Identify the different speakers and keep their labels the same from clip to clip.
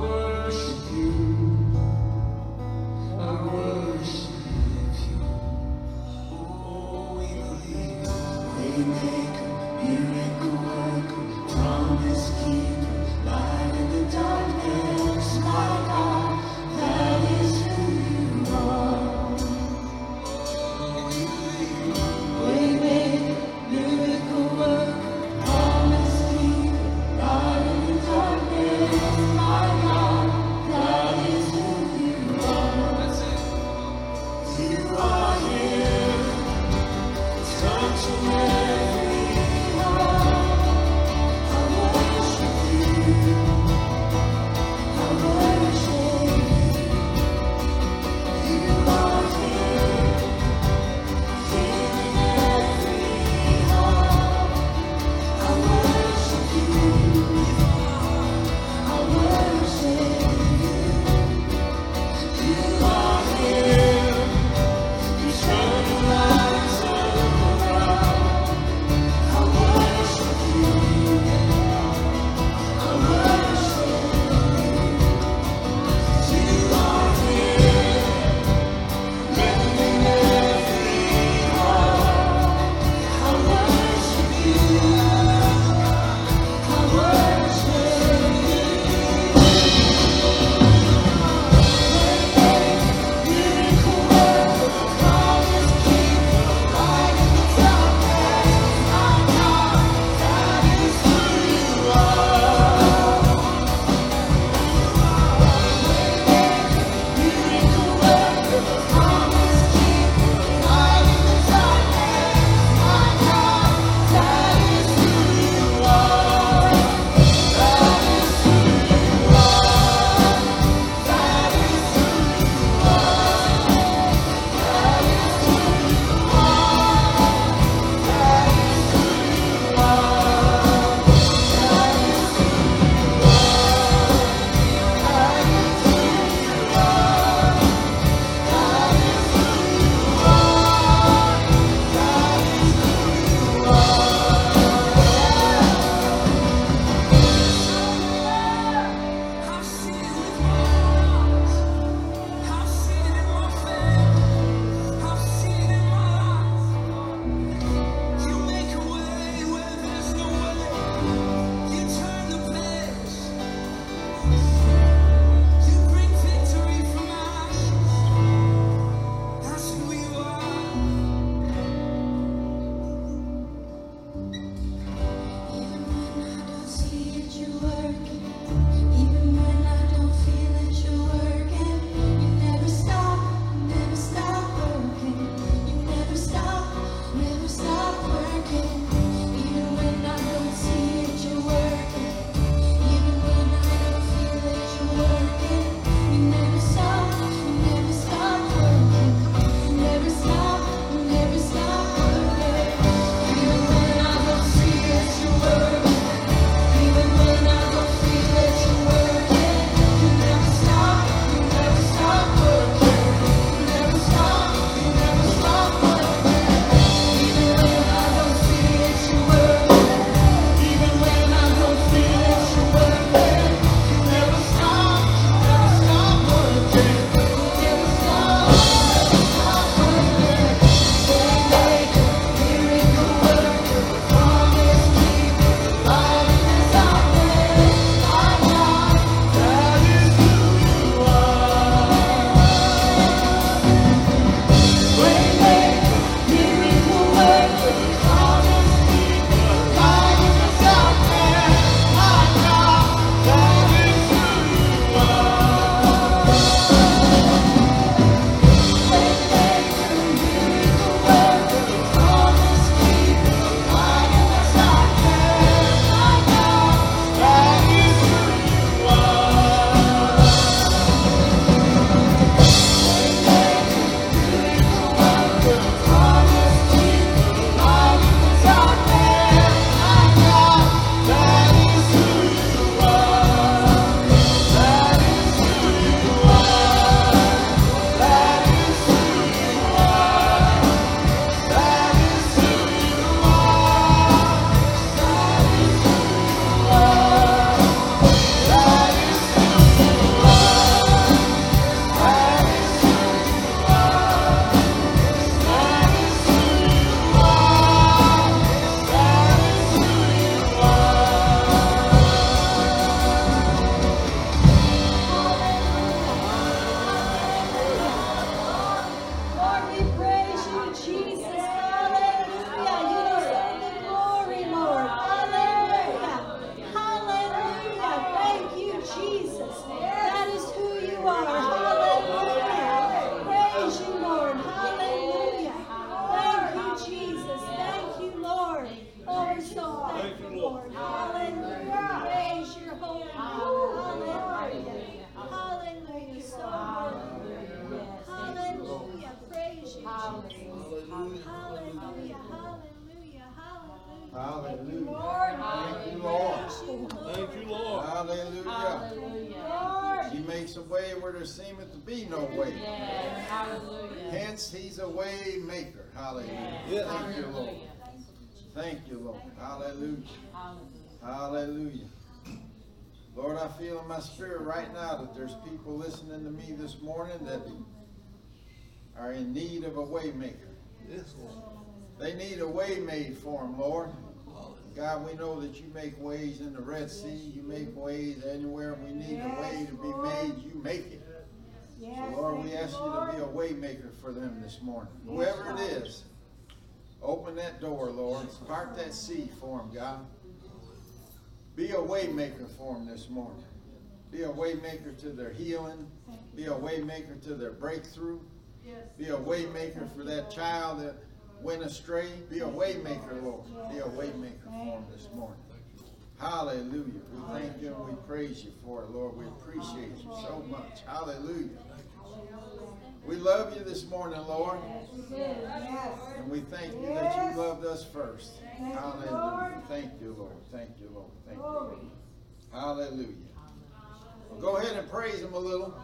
Speaker 1: worship you. Hallelujah.
Speaker 2: Yes.
Speaker 3: Thank you, Lord. Thank you, Lord. Hallelujah.
Speaker 2: Hallelujah.
Speaker 3: Lord, I feel in my spirit right now that there's people listening to me this morning that are in need of a way maker.
Speaker 4: Yes, Lord.
Speaker 3: They need a way made for them, Lord. God, we know that you make ways in the Red Sea. You make ways anywhere we need a way to be made. You make it. So, Lord, we
Speaker 5: thank you,
Speaker 3: ask you to be a waymaker for them this morning. Whoever it is, open that door, Lord. Part that sea for them, God. Be a waymaker for them this morning. Be a waymaker to their healing. Be a waymaker to their breakthrough. Be a waymaker for that child that went astray. Be a waymaker, Lord. Be a waymaker for them this morning. Hallelujah. We thank you and we praise you for it, Lord. We appreciate you so much. Hallelujah. We love you this morning, Lord.
Speaker 5: Yes.
Speaker 3: And we thank you that you loved us first. Hallelujah. Thank you, Lord. Thank you, Lord. Thank you. Lord. Hallelujah. Well, go ahead and praise him a little.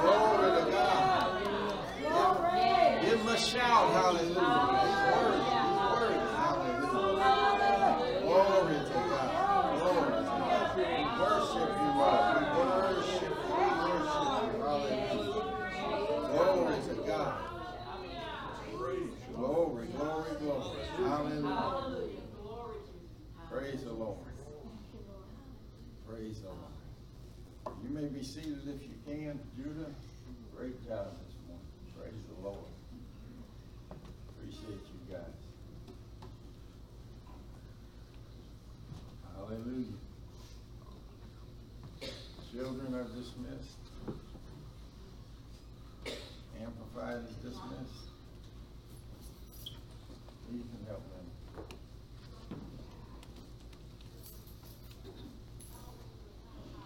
Speaker 3: Glory to God.
Speaker 5: Glory.
Speaker 3: Give him a shout. Hallelujah. He's worthy. He's worthy. Hallelujah. Glory to God. Glory to God. We worship you, Lord. We worship you. We worship you. Hallelujah. Glory to God. Glory, glory, glory. Hallelujah. Praise the Lord. Praise the Lord. You may be seated if you can. Judah, great job this morning. Praise the Lord. Appreciate you guys. Hallelujah. Children are dismissed. Amplified is dismissed. You can help them.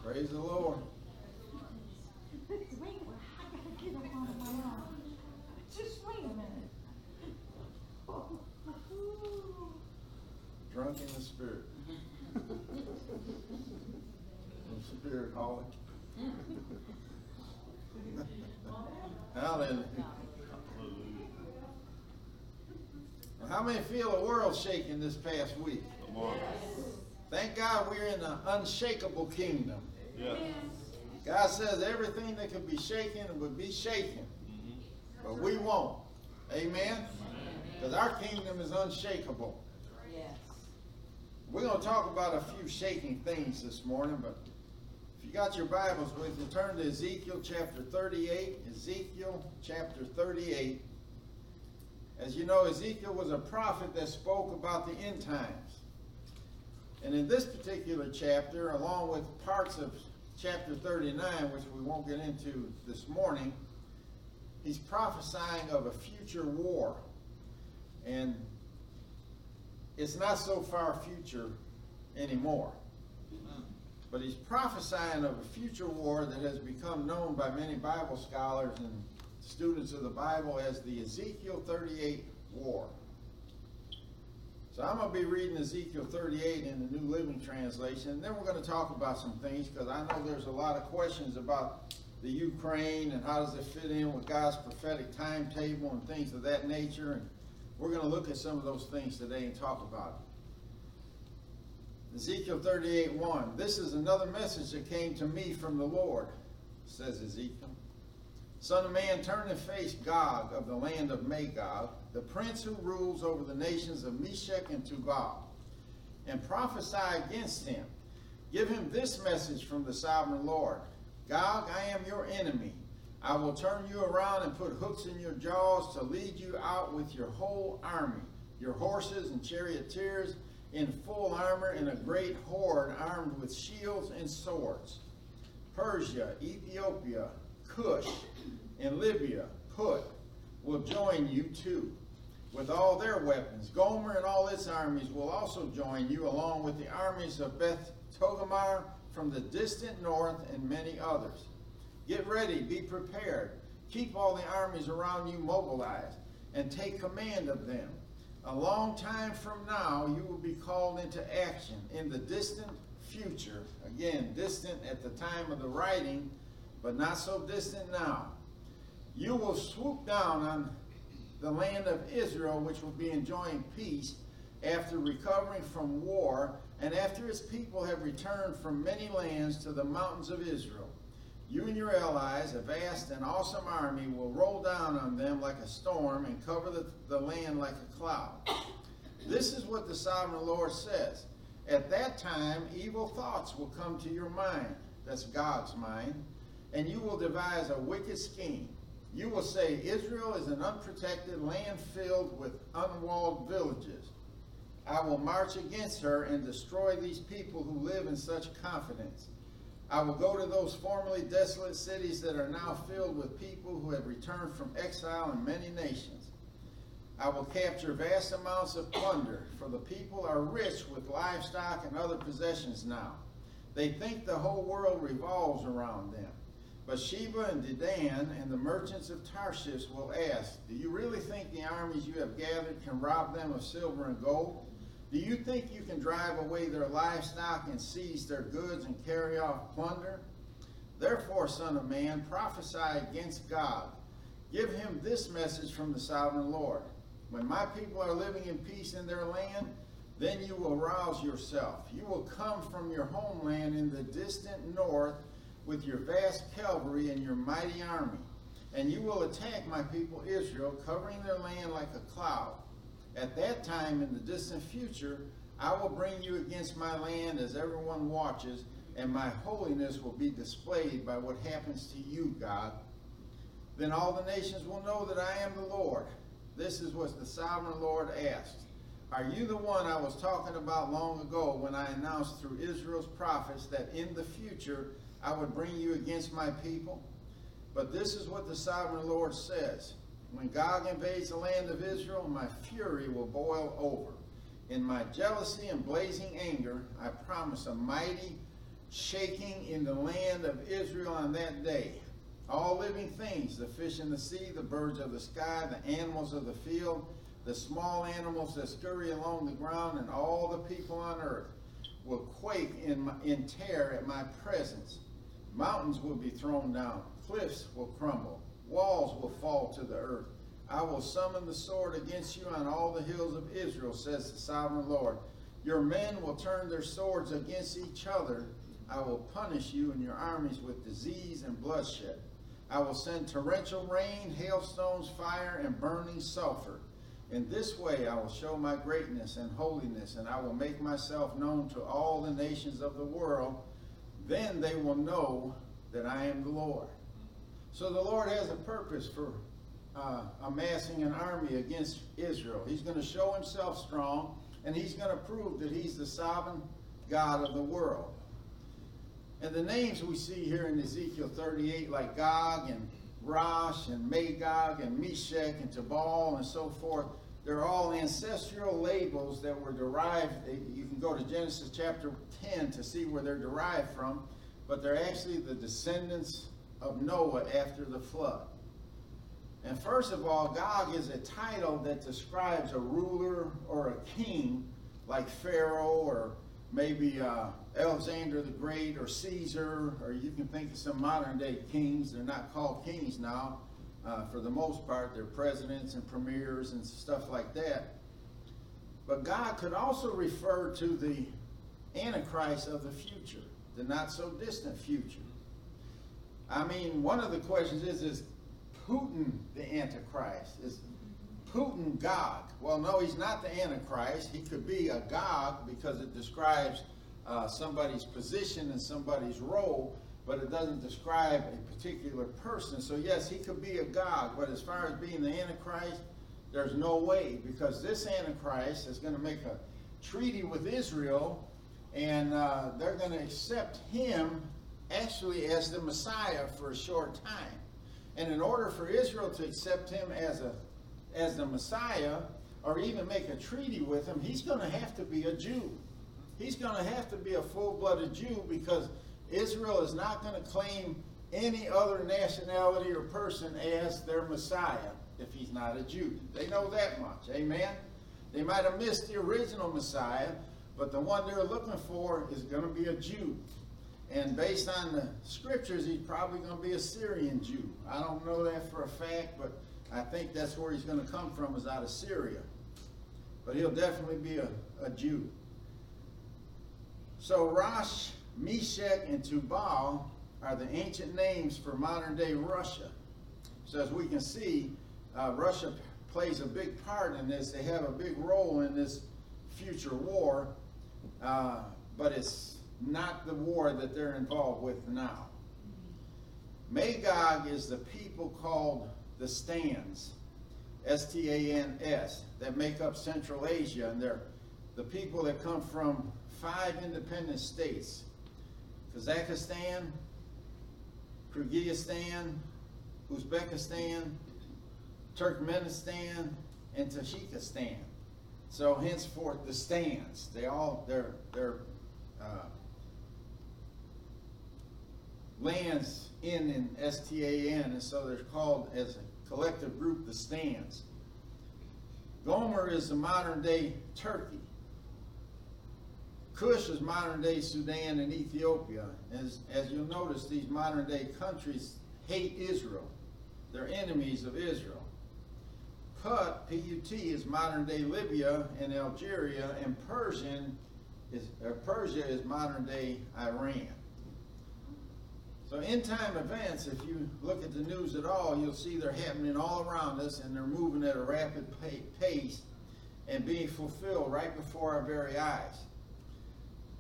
Speaker 3: Praise the Lord.
Speaker 5: Wait, I gotta get up on my own. Just wait a minute.
Speaker 3: Drunk in the spirit. Spirit holic. Hallelujah. Well, How many feel the world shaking this past week? Thank God we're in an unshakable kingdom.
Speaker 4: Yeah.
Speaker 3: God says everything that can be shaken would be shaken, but we won't. Amen? Because our kingdom is unshakable.
Speaker 2: Yes.
Speaker 3: We're going to talk about a few shaking things this morning, but if you got your Bibles with you, turn to Ezekiel chapter 38. Ezekiel chapter 38. As you know, Ezekiel was a prophet that spoke about the end times. And in this particular chapter, along with parts of chapter 39, which we won't get into this morning, he's prophesying of a future war. And it's not so far future anymore. But he's prophesying of a future war that has become known by many Bible scholars and students of the Bible as the Ezekiel 38 war. So I'm going to be reading Ezekiel 38 in the New Living Translation, and then we're going to talk about some things because I know there's a lot of questions about the Ukraine and how does it fit in with God's prophetic timetable and things of that nature. And we're going to look at some of those things today and talk about it. Ezekiel 38 1. This is another message that came to me from the Lord, says Ezekiel. Son of man, turn and face Gog of the land of Magog, the prince who rules over the nations of Meshech and Tubal, and prophesy against him. Give him this message from the sovereign Lord Gog, I am your enemy. I will turn you around and put hooks in your jaws to lead you out with your whole army, your horses and charioteers in full armor, and a great horde armed with shields and swords. Persia, Ethiopia, Cush, and Libya, Put, will join you too, with all their weapons. Gomer and all its armies will also join you, along with the armies of Beth Togarmah from the distant north and many others. Get ready, be prepared. Keep all the armies around you mobilized. and take command of them. A long time from now, you will be called into action in the distant future. Again, distant at the time of the writing, but not so distant now. You will swoop down on the land of Israel, which will be enjoying peace after recovering from war and after its people have returned from many lands to the mountains of Israel. You and your allies, a vast and awesome army, will roll down on them like a storm and cover the, the land like a cloud. This is what the sovereign Lord says. At that time, evil thoughts will come to your mind. That's God's mind. And you will devise a wicked scheme. You will say, Israel is an unprotected land filled with unwalled villages. I will march against her and destroy these people who live in such confidence. I will go to those formerly desolate cities that are now filled with people who have returned from exile in many nations. I will capture vast amounts of plunder, for the people are rich with livestock and other possessions now. They think the whole world revolves around them. But Sheba and Dedan and the merchants of Tarshish will ask, Do you really think the armies you have gathered can rob them of silver and gold? Do you think you can drive away their livestock and seize their goods and carry off plunder? Therefore, Son of Man, prophesy against Gog. Give him this message from the sovereign Lord. When my people are living in peace in their land, then you will rouse yourself. You will come from your homeland in the distant north with your vast cavalry and your mighty army. And you will attack my people Israel, covering their land like a cloud. At that time, in the distant future, I will bring you against my land as everyone watches, and my holiness will be displayed by what happens to you, Gog. Then all the nations will know that I am the Lord. This is what the sovereign Lord asked. Are you the one I was talking about long ago when I announced through Israel's prophets that in the future I would bring you against my people? But this is what the sovereign Lord says. When Gog invades the land of Israel, my fury will boil over. In my jealousy and blazing anger, I promise a mighty shaking in the land of Israel on that day. All living things, the fish in the sea, the birds of the sky, the animals of the field, the small animals that scurry along the ground, and all the people on earth will quake in, my, in terror at my presence. Mountains will be thrown down, cliffs will crumble, walls will fall to the earth. I will summon the sword against you on all the hills of Israel, says the sovereign Lord. Your men will turn their swords against each other. I will punish you and your armies with disease and bloodshed. I will send torrential rain, hailstones, fire, and burning sulfur. In this way I will show my greatness and holiness, and I will make myself known to all the nations of the world. Then they will know that I am the Lord. So the Lord has a purpose for uh, amassing an army against Israel. He's going to show himself strong, and he's going to prove that he's the sovereign God of the world. And the names we see here in Ezekiel 38, like Gog and Rosh and Magog and Meshech and Tubal and so forth, they're all ancestral labels that were derived. You can go to Genesis chapter 10 to see where they're derived from, but they're actually the descendants of Noah after the flood. And first of all, Gog is a title that describes a ruler or a king like Pharaoh or maybe uh, Alexander the Great or Caesar, or you can think of some modern day kings. They're not called kings now. Uh, for the most part, they're presidents and premiers and stuff like that. But Gog could also refer to the Antichrist of the future, the not so distant future. I mean, one of the questions is, is Putin the Antichrist? Is Putin Gog? Well, no, he's not the Antichrist. He could be a Gog because it describes uh, somebody's position and somebody's role, but it doesn't describe a particular person. So, yes, he could be a Gog, but as far as being the Antichrist, there's no way because this Antichrist is going to make a treaty with Israel and uh, they're going to accept him actually as the Messiah for a short time. And in order for Israel to accept him as a as the Messiah or even make a treaty with him, he's going to have to be a Jew. He's going to have to be a full-blooded Jew because Israel is not going to claim any other nationality or person as their Messiah. if he's not a Jew. They know that much. Amen. They might have missed the original Messiah, but the one they're looking for is going to be a Jew. And based on the scriptures, he's probably going to be a Syrian Jew. I don't know that for a fact, but I think that's where he's going to come from, is out of Syria. But he'll definitely be a, a Jew. So Rosh, Meshech, and Tubal are the ancient names for modern day Russia. So as we can see, uh, Russia plays a big part in this. They have a big role in this future war, uh, but it's not the war that they're involved with now. Magog is the people called the Stans, S-T-A-N-S, that make up Central Asia, and they're the people that come from five independent states. Kazakhstan, Kyrgyzstan, Uzbekistan, Turkmenistan, and Tajikistan. So henceforth, the Stans, they all, they're, they're uh, lands in in S-T-A-N, and so they're called as a collective group, the Stans. Gomer is the modern day Turkey. Cush is modern day Sudan and Ethiopia. As, as you'll notice, these modern day countries hate Israel. They're enemies of Israel. Put, P-U-T, is modern day Libya and Algeria, and Persian is, uh, Persia is modern day Iran. So end time events, if you look at the news at all, you'll see they're happening all around us and they're moving at a rapid pace and being fulfilled right before our very eyes.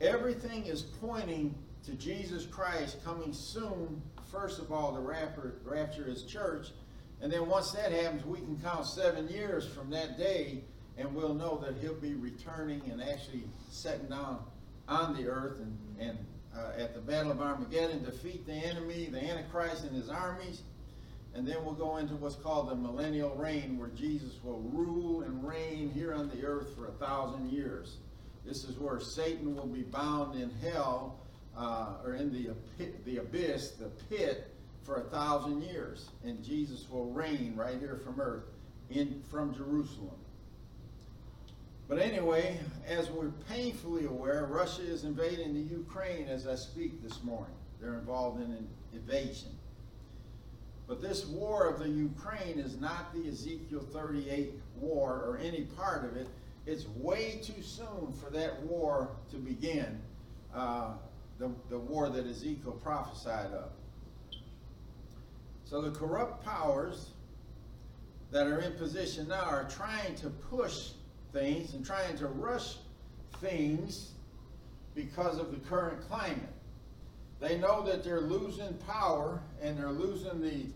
Speaker 3: Everything is pointing to Jesus Christ coming soon. First of all, the rapture, rapture his church. And then once that happens, we can count seven years from that day and we'll know that he'll be returning and actually setting down on the earth and, and uh, at the Battle of Armageddon, defeat the enemy, the Antichrist and his armies. And then we'll go into what's called the millennial reign, where Jesus will rule and reign here on the earth for a thousand years. This is where Satan will be bound in hell, uh, or in the, the abyss, the pit, for a thousand years. And Jesus will reign right here from earth, in from Jerusalem. But anyway, as we're painfully aware, Russia is invading the Ukraine as I speak this morning. They're involved in an invasion. But this war of the Ukraine is not the Ezekiel 38 war or any part of it. It's way too soon for that war to begin, uh, the, the war that Ezekiel prophesied of. So the corrupt powers that are in position now are trying to push things and trying to rush things because of the current climate. They know that they're losing power and they're losing the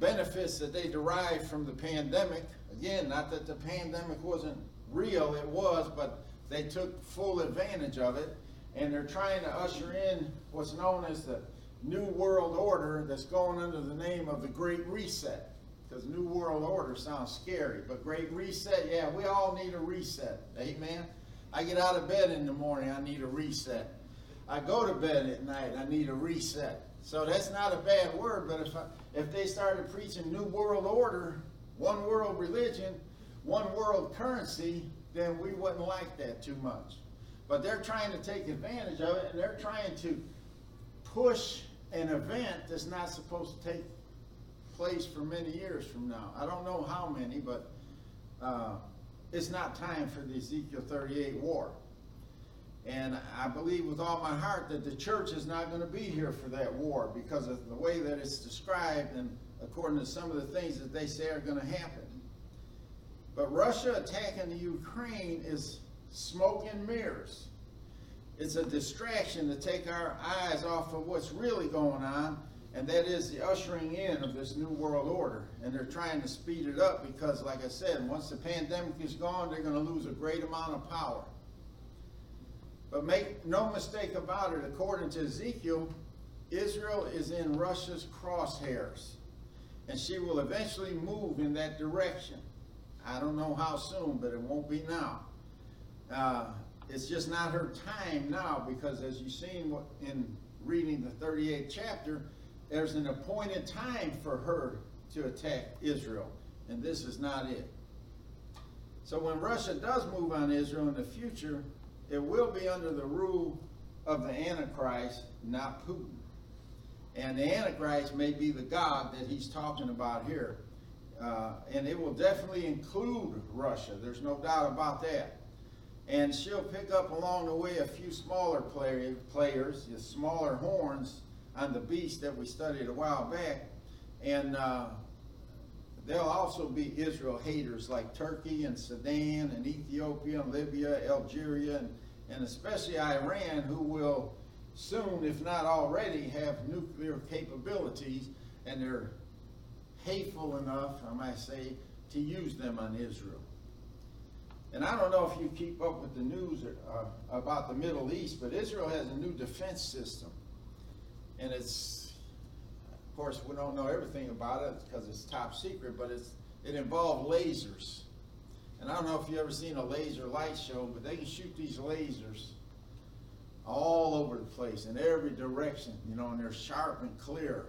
Speaker 3: benefits that they derive from the pandemic. Again, not that the pandemic wasn't real, it was, but they took full advantage of it. And they're trying to usher in what's known as the New World Order that's going under the name of the Great Reset because New World Order sounds scary. But Great Reset, yeah, we all need a reset. Amen. I get out of bed in the morning, I need a reset. I go to bed at night, I need a reset. So that's not a bad word, but if, I, if they started preaching New World Order, one world religion, one world currency, then we wouldn't like that too much. But they're trying to take advantage of it, and they're trying to push an event that's not supposed to take place for many years from now. I don't know how many, but uh, it's not time for the Ezekiel 38 war. And I believe with all my heart that the church is not going to be here for that war because of the way that it's described and according to some of the things that they say are going to happen. But Russia attacking the Ukraine is smoke and mirrors. It's a distraction to take our eyes off of what's really going on and that is the ushering in of this new world order. And they're trying to speed it up because, like I said, once the pandemic is gone, they're going to lose a great amount of power. But make no mistake about it, according to Ezekiel, Israel is in Russia's crosshairs. And she will eventually move in that direction. I don't know how soon, but it won't be now. Uh, it's just not her time now because, as you've seen in reading the 38th chapter, there's an appointed time for her to attack Israel. and this is not it. So when Russia does move on Israel in the future, it will be under the rule of the Antichrist, not Putin. And the Antichrist may be the Gog that he's talking about here. Uh, and it will definitely include Russia. There's no doubt about that. And she'll pick up along the way a few smaller play, players, the smaller horns on the beast that we studied a while back. And uh, there'll also be Israel haters like Turkey and Sudan and Ethiopia and Libya, Algeria, and, and especially Iran, who will soon, if not already, have nuclear capabilities, and they're hateful enough, I might say, to use them on Israel. And I don't know if you keep up with the news uh, about the Middle East, but Israel has a new defense system. And it's, of course, we don't know everything about it because it's top secret, but it's, it involved lasers. And I don't know if you've ever seen a laser light show, but they can shoot these lasers all over the place in every direction, you know, and they're sharp and clear.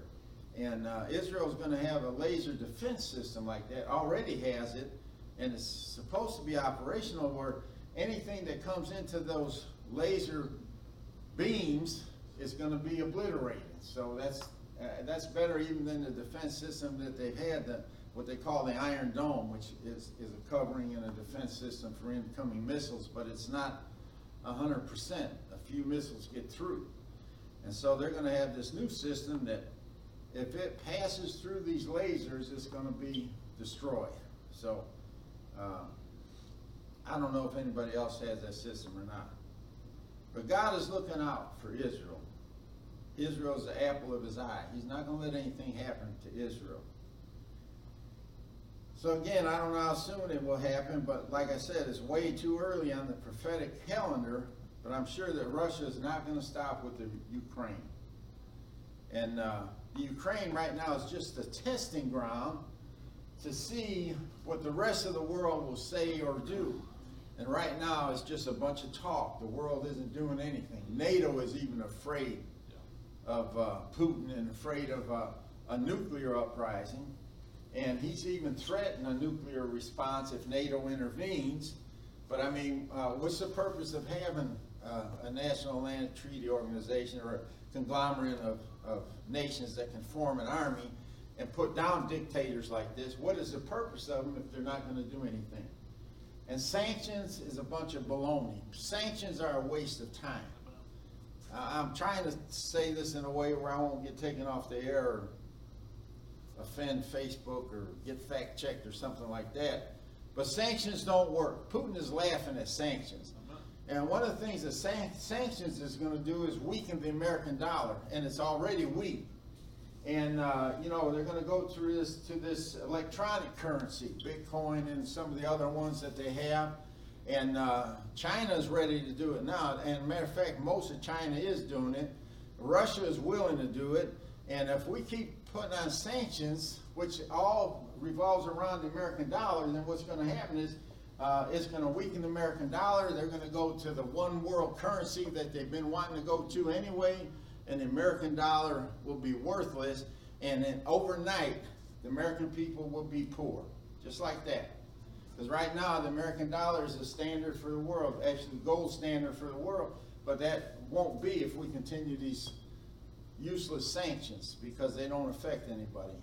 Speaker 3: And uh, Israel's going to have a laser defense system like that, already has it, and it's supposed to be operational where anything that comes into those laser beams is going to be obliterated. So that's uh, that's better even than the defense system that they've had, the, what they call the Iron Dome, which is, is a covering and a defense system for incoming missiles, but it's not 100%. A few missiles get through. And so they're going to have this new system that if it passes through these lasers, it's going to be destroyed. So uh, I don't know if anybody else has that system or not. But God is looking out for Israel. Israel is the apple of his eye. He's not going to let anything happen to Israel. So again, I don't know how soon it will happen, but like I said, it's way too early on the prophetic calendar. But I'm sure that Russia is not going to stop with the Ukraine. And uh, Ukraine right now is just a testing ground to see what the rest of the world will say or do. And right now, it's just a bunch of talk. The world isn't doing anything. NATO is even afraid of uh, Putin and afraid of uh, a nuclear uprising. And he's even threatened a nuclear response if NATO intervenes. But I mean, uh, what's the purpose of having uh, a national Land treaty organization or a conglomerate of, of nations that can form an army and put down dictators like this? What is the purpose of them if they're not going to do anything? And sanctions is a bunch of baloney. Sanctions are a waste of time. I'm trying to say this in a way where I won't get taken off the air or offend Facebook or get fact checked or something like that. But sanctions don't work. Putin is laughing at sanctions. And one of the things that san sanctions is going to do is weaken the American dollar, and it's already weak. And uh, you know they're going to go through this to this electronic currency, Bitcoin, and some of the other ones that they have. And uh, China is ready to do it now. And matter of fact, most of China is doing it. Russia is willing to do it. And if we keep putting on sanctions, which all revolves around the American dollar, then what's going to happen is uh, it's going to weaken the American dollar. They're going to go to the one world currency that they've been wanting to go to anyway, and the American dollar will be worthless. And then overnight, the American people will be poor, just like that. Because right now, the American dollar is the standard for the world, actually the gold standard for the world. But that won't be if we continue these useless sanctions because they don't affect anybody.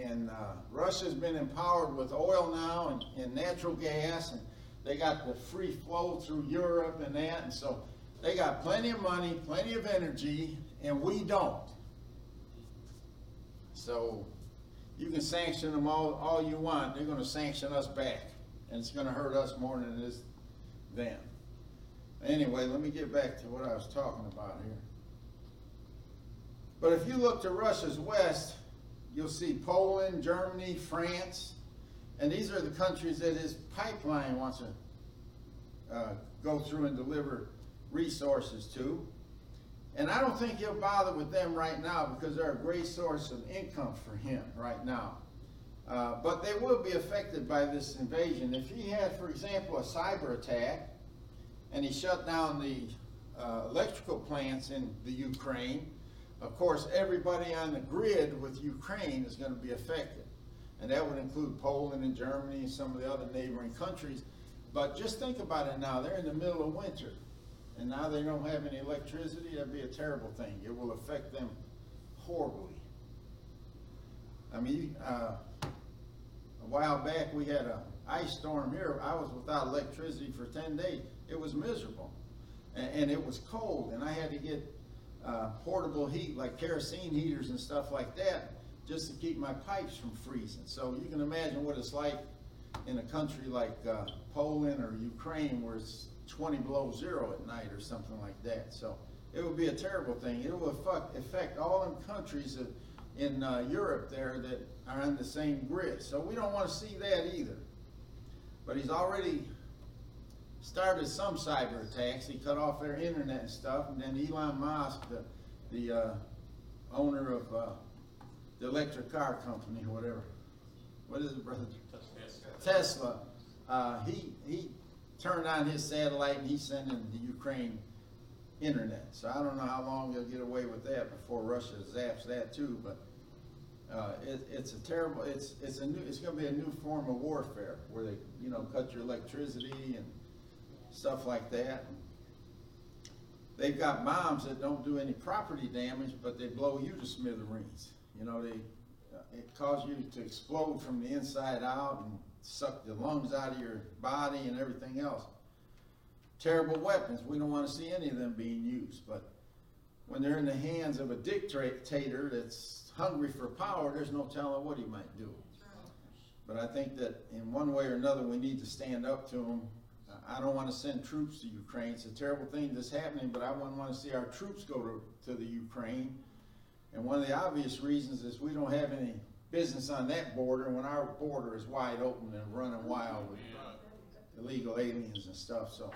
Speaker 3: And uh, Russia's been empowered with oil now and, and natural gas, and they got the free flow through Europe and that, and so they got plenty of money, plenty of energy, and we don't. So you can sanction them all, all you want. They're going to sanction us back, and it's going to hurt us more than it is them. Anyway, let me get back to what I was talking about here. But if you look to Russia's west, you'll see Poland, Germany, France, and these are the countries that his pipeline wants to uh, go through and deliver resources to. And I don't think he'll bother with them right now because they're a great source of income for him right now. Uh, but they will be affected by this invasion. If he had, for example, a cyber attack and he shut down the uh, electrical plants in the Ukraine, of course, everybody on the grid with Ukraine is going to be affected. and that would include Poland and Germany and some of the other neighboring countries. But just think about it now, they're in the middle of winter, and now they don't have any electricity, that'd be a terrible thing. It will affect them horribly. I mean, uh, a while back, we had a ice storm here, I was without electricity for ten days. It was miserable, and, and it was cold, and I had to get, uh, portable heat, like kerosene heaters and stuff like that, just to keep my pipes from freezing. So you can imagine what it's like in a country like uh, Poland or Ukraine where it's 20 below zero at night or something like that. So it would be a terrible thing. It will affect, all them countries that, in uh, Europe there that are on the same grid. So we don't want to see that either. But he's already started some cyber attacks. He cut off their internet and stuff. And then Elon Musk, the, the uh, owner of uh, the electric car company or whatever. What is it, brother? Tesla. Uh, he he turned on his satellite and he's sending the Ukraine internet. So I don't know how long he'll get away with that before Russia zaps that too. But uh, it, it's a terrible. It's it's a new. It's going to be a new form of warfare where they you know cut your electricity and stuff like that. They've got bombs that don't do any property damage, but they blow you to smithereens. You know, they uh, it causes you to explode from the inside out and suck the lungs out of your body and everything else. Terrible weapons. We don't want to see any of them being used. But when they're in the hands of a dictator that's hungry for power, there's no telling what he might do. But I think that in one way or another, we need to stand up to him. I don't want to send troops to Ukraine. It's a terrible thing that's happening, but I wouldn't want to see our troops go to, to the Ukraine. And one of the obvious reasons is we don't have any business on that border when our border is wide open and running wild with illegal aliens and stuff. So,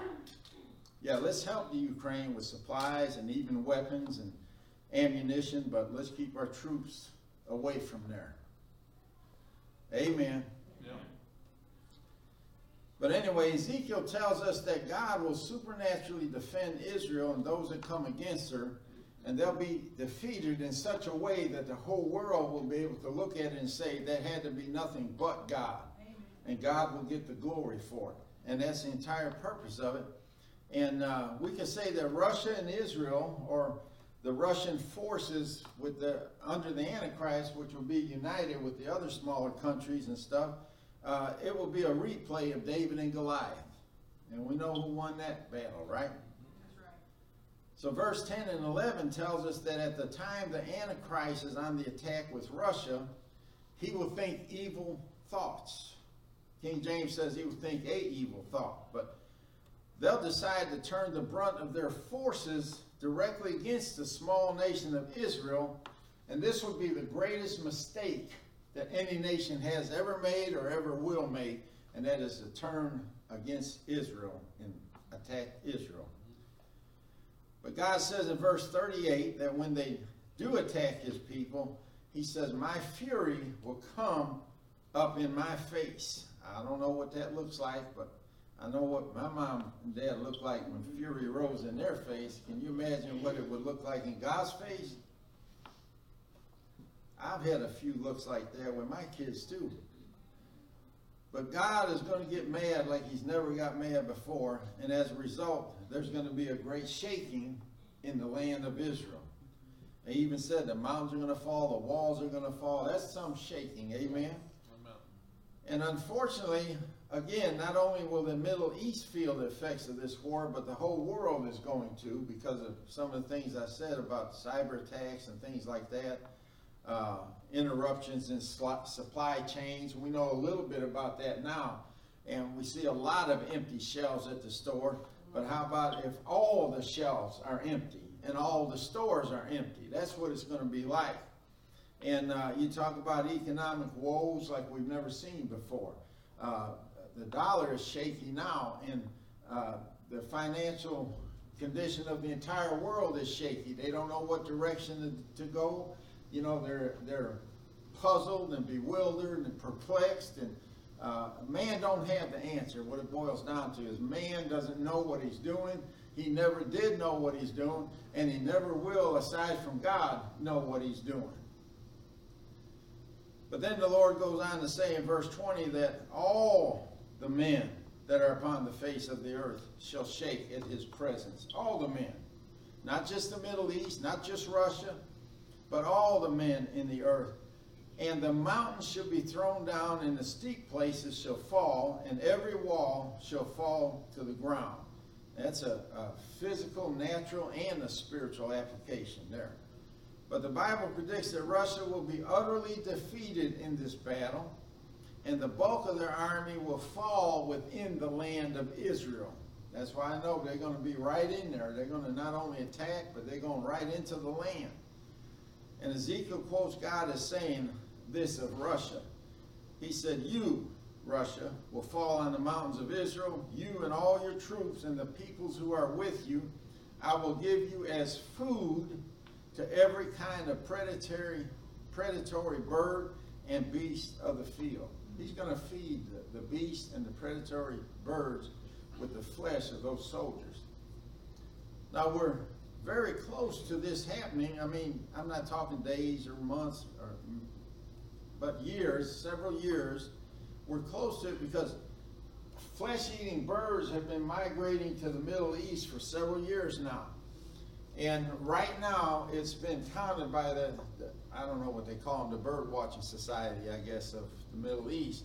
Speaker 3: yeah, let's help the Ukraine with supplies and even weapons and ammunition, but let's keep our troops away from there. Amen. But anyway, Ezekiel tells us that God will supernaturally defend Israel and those that come against her, and they'll be defeated in such a way that the whole world will be able to look at it and say that had to be nothing but God. And God will get the glory for it. And that's the entire purpose of it. And uh, we can say that Russia and Israel, or the Russian forces with the under the Antichrist, which will be united with the other smaller countries and stuff, uh, it will be a replay of David and Goliath. And we know who won that battle, right? So verse 10 and 11 tells us that at the time the Antichrist is on the attack with Russia, he will think evil thoughts. King James says he will think a evil thought, but they'll decide to turn the brunt of their forces directly against the small nation of Israel, and this would be the greatest mistake that any nation has ever made or ever will make, and that is to turn against Israel and attack Israel. But God says in verse 38 that when they do attack his people, he says, My fury will come up in my face. I don't know what that looks like, but I know what my mom and dad looked like when fury rose in their face. Can you imagine what it would look like in God's face? I've had a few looks like that with my kids too. But God is going to get mad like he's never got mad before, and as a result, there's going to be a great shaking in the land of Israel. They even said the mountains are going to fall, the walls are going to fall. That's some shaking, amen?
Speaker 4: Amen.
Speaker 3: And unfortunately, again, not only will the Middle East feel the effects of this war, but the whole world is going to because of some of the things I said about cyber attacks and things like that, uh, interruptions in supply chains. We know a little bit about that now, and we see a lot of empty shelves at the store. But how about if all the shelves are empty and all the stores are empty? That's what it's going to be like. And uh, you talk about economic woes like we've never seen before. Uh, the dollar is shaky now, and uh, the financial condition of the entire world is shaky. They don't know what direction to go. You know, they're they're puzzled and bewildered and perplexed, and uh, man don't have the answer. What it boils down to is man doesn't know what he's doing. He never did know what he's doing, and he never will, aside from God, know what he's doing. But then the Lord goes on to say in verse 20 that all the men that are upon the face of the earth shall shake at his presence. All the men. Not just the Middle East, not just Russia, but all the men in the earth. And the mountains shall be thrown down, and the steep places shall fall, and every wall shall fall to the ground. That's a, a physical, natural, and a spiritual application there. But the Bible predicts that Russia will be utterly defeated in this battle, and the bulk of their army will fall within the land of Israel. That's why I know they're going to be right in there. They're going to not only attack, but they're going right into the land. And Ezekiel quotes God as saying this of Russia. He said, You, Russia, will fall on the mountains of Israel, you and all your troops and the peoples who are with you. I will give you as food to every kind of predatory, predatory bird and beast of the field. He's going to feed the, the beast and the predatory birds with the flesh of those soldiers. Now we're very close to this happening. I mean, I'm not talking days or months, or, but years, several years. We're close to it because flesh-eating birds have been migrating to the Middle East for several years now. And right now, it's been counted by the, the, I don't know what they call them, the Bird Watching Society, I guess, of the Middle East.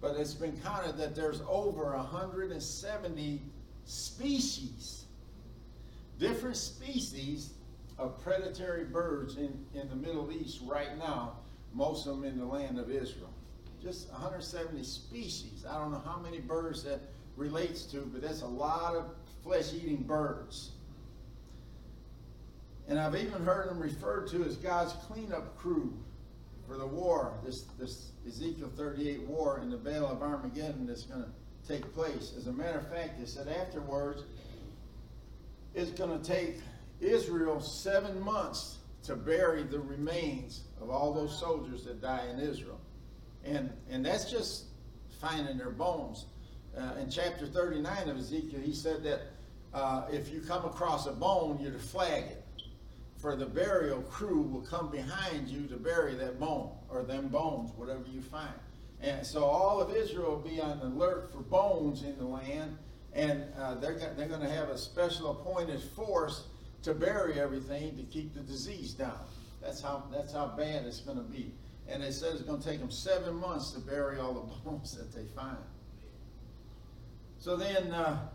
Speaker 3: But it's been counted that there's over 170 species, different species of predatory birds in, in the Middle East right now, most of them in the land of Israel. Just 170 species. I don't know how many birds that relates to, but that's a lot of flesh-eating birds. And I've even heard them referred to as God's cleanup crew for the war, this, this Ezekiel 38 war in the Vale of Armageddon that's going to take place. As a matter of fact, they said afterwards, it's going to take Israel seven months to bury the remains of all those soldiers that die in Israel. And, and that's just finding their bones. Uh, in chapter 39 of Ezekiel, he said that uh, if you come across a bone, you're to flag it for the burial crew will come behind you to bury that bone or them bones, whatever you find. And so all of Israel will be on alert for bones in the land, and uh, they're, they're going to have a special appointed force to bury everything to keep the disease down. That's how, that's how bad it's going to be. And they said it's going to take them seven months to bury all the bones that they find. So then, uh,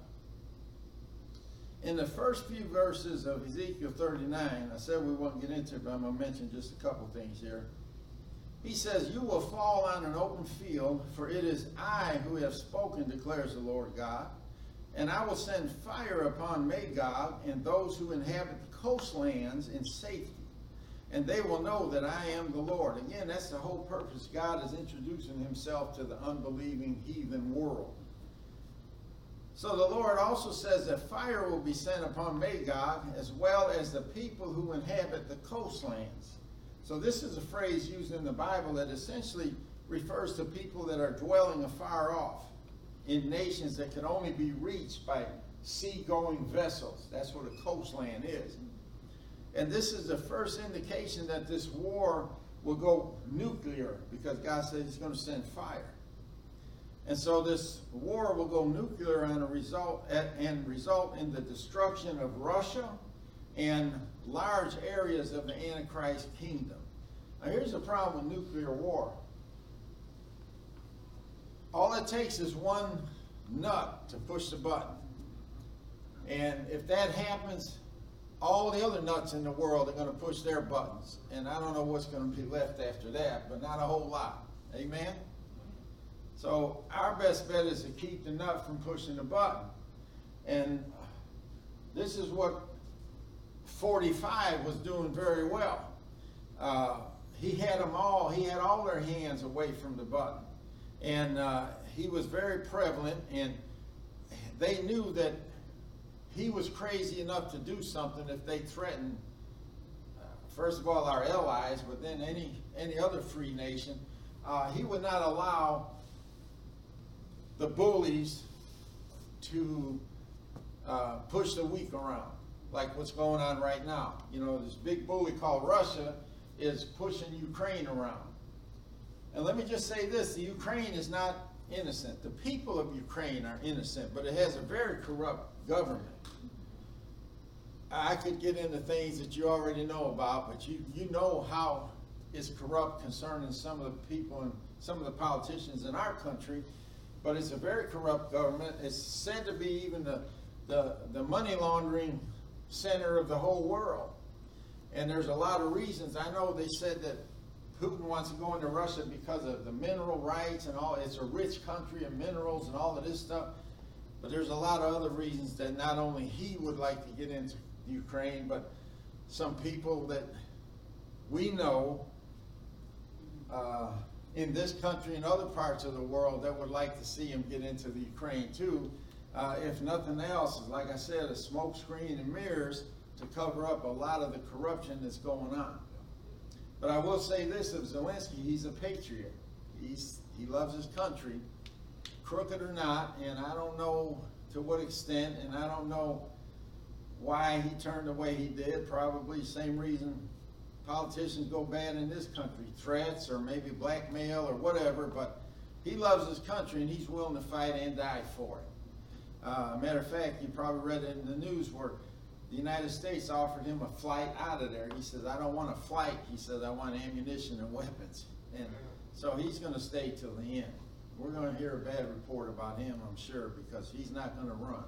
Speaker 3: in the first few verses of Ezekiel 39, I said we won't get into it, but I'm going to mention just a couple things here. He says, You will fall on an open field, for it is I who have spoken, declares the Lord God. And I will send fire upon Magog and those who inhabit the coastlands in safety. And they will know that I am the Lord. Again, that's the whole purpose. God is introducing himself to the unbelieving heathen world. So the Lord also says that fire will be sent upon Magog as well as the people who inhabit the coastlands. So this is a phrase used in the Bible that essentially refers to people that are dwelling afar off in nations that can only be reached by sea-going vessels. That's what a coastland is. And this is the first indication that this war will go nuclear because God says he's going to send fire. And so this war will go nuclear and result and result in the destruction of Russia and large areas of the Antichrist kingdom. Now here's the problem with nuclear war. All it takes is one nut to push the button. And if that happens, all the other nuts in the world are going to push their buttons. And I don't know what's going to be left after that, but not a whole lot. Amen? So our best bet is to keep the nut from pushing the button. And this is what 45 was doing very well. Uh, he had them all, he had all their hands away from the button. And uh, he was very prevalent, and they knew that he was crazy enough to do something if they threatened, uh, first of all, our allies, but then any, any other free nation. Uh, he would not allow the bullies to uh, push the weak around, like what's going on right now. You know, this big bully called Russia is pushing Ukraine around. And let me just say this, the Ukraine is not innocent. The people of Ukraine are innocent, but it has a very corrupt government. I could get into things that you already know about, but you, you know how it's corrupt concerning some of the people and some of the politicians in our country. But it's a very corrupt government. It's said to be even the, the, the money laundering center of the whole world. And there's a lot of reasons. I know they said that Putin wants to go into Russia because of the mineral rights and all. It's a rich country of minerals and all of this stuff. But there's a lot of other reasons that not only he would like to get into Ukraine, but some people that we know uh, in this country and other parts of the world that would like to see him get into the Ukraine too. Uh, if nothing else, like I said, a smoke screen and mirrors to cover up a lot of the corruption that's going on. But I will say this of Zelensky, he's a patriot. He's, he loves his country, crooked or not, and I don't know to what extent, and I don't know why he turned the way he did. Probably same reason politicians go bad in this country, threats or maybe blackmail or whatever, but he loves his country and he's willing to fight and die for it. Uh, matter of fact, you probably read it in the news where the United States offered him a flight out of there. He says, I don't want a flight. He says, I want ammunition and weapons. And so he's going to stay till the end. We're going to hear a bad report about him, I'm sure, because he's not going to run.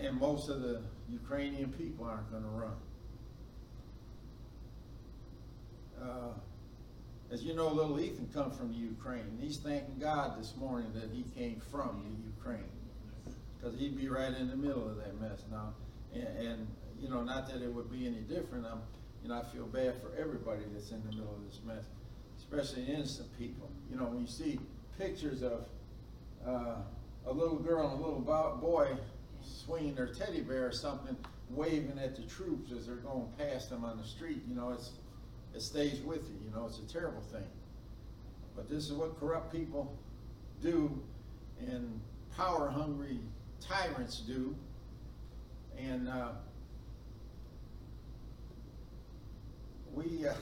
Speaker 3: And most of the Ukrainian people aren't going to run. Uh, as you know, little Ethan come from Ukraine. He's thanking God this morning that he came from the Ukraine, because he'd be right in the middle of that mess now. And, and, you know, not that it would be any different. I'm, you know, I feel bad for everybody that's in the middle of this mess, especially innocent people. You know, when you see pictures of uh, a little girl and a little boy swinging their teddy bear or something, waving at the troops as they're going past them on the street, you know, it's it stays with you. You know, it's a terrible thing. But this is what corrupt people do and power hungry tyrants do. And uh, we, uh,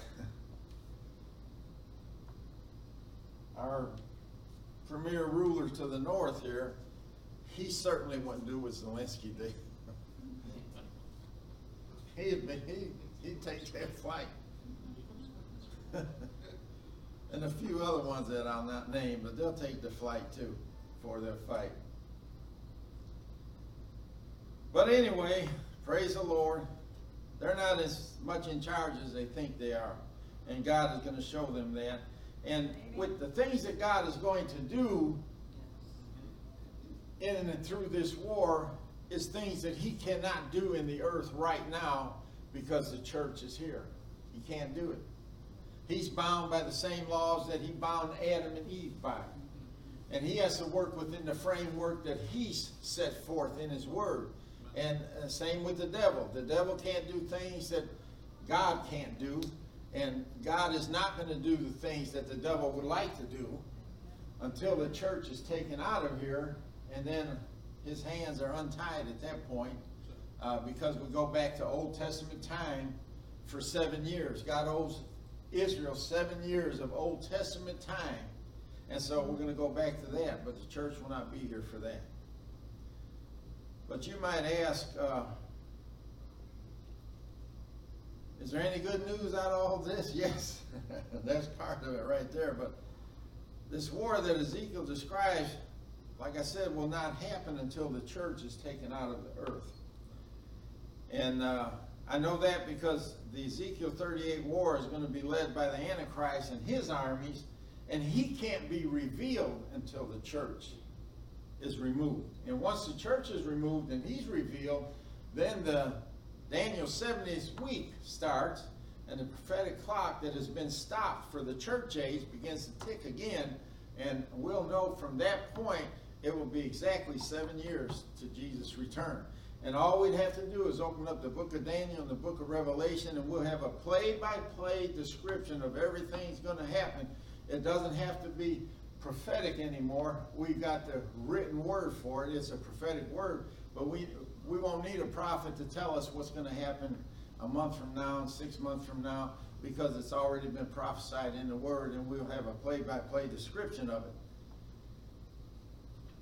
Speaker 3: our premier ruler to the north here, he certainly wouldn't do what Zelensky did. he'd, be, he, he'd take that fight. and a few other ones that I'll not name, but they'll take the flight too for their fight. But anyway, praise the Lord. They're not as much in charge as they think they are. And God is going to show them that. And with the things that God is going to do in and through this war is things that he cannot do in the earth right now because the church is here. He can't do it. He's bound by the same laws that he bound Adam and Eve by. And he has to work within the framework that he's set forth in his word. And uh, same with the devil. The devil can't do things that God can't do. And God is not going to do the things that the devil would like to do until the church is taken out of here. And then his hands are untied at that point uh, because we go back to Old Testament time for seven years. God owes Israel seven years of Old Testament time. And so we're going to go back to that, but the church will not be here for that. But you might ask, uh, is there any good news out of all this? Yes, that's part of it right there. But this war that Ezekiel describes, like I said, will not happen until the church is taken out of the earth. And uh, I know that because the Ezekiel 38 war is going to be led by the Antichrist and his armies, and he can't be revealed until the church is removed. And once the church is removed and he's revealed, then the Daniel 70th week starts, and the prophetic clock that has been stopped for the church age begins to tick again, and we'll know from that point it will be exactly seven years to Jesus' return. And all we'd have to do is open up the book of Daniel and the book of Revelation, and we'll have a play-by-play description of everything that's going to happen. It doesn't have to be prophetic anymore. We've got the written word for it. It's a prophetic word, but we we won't need a prophet to tell us what's going to happen a month from now and six months from now because it's already been prophesied in the Word, and we'll have a play by play description of it.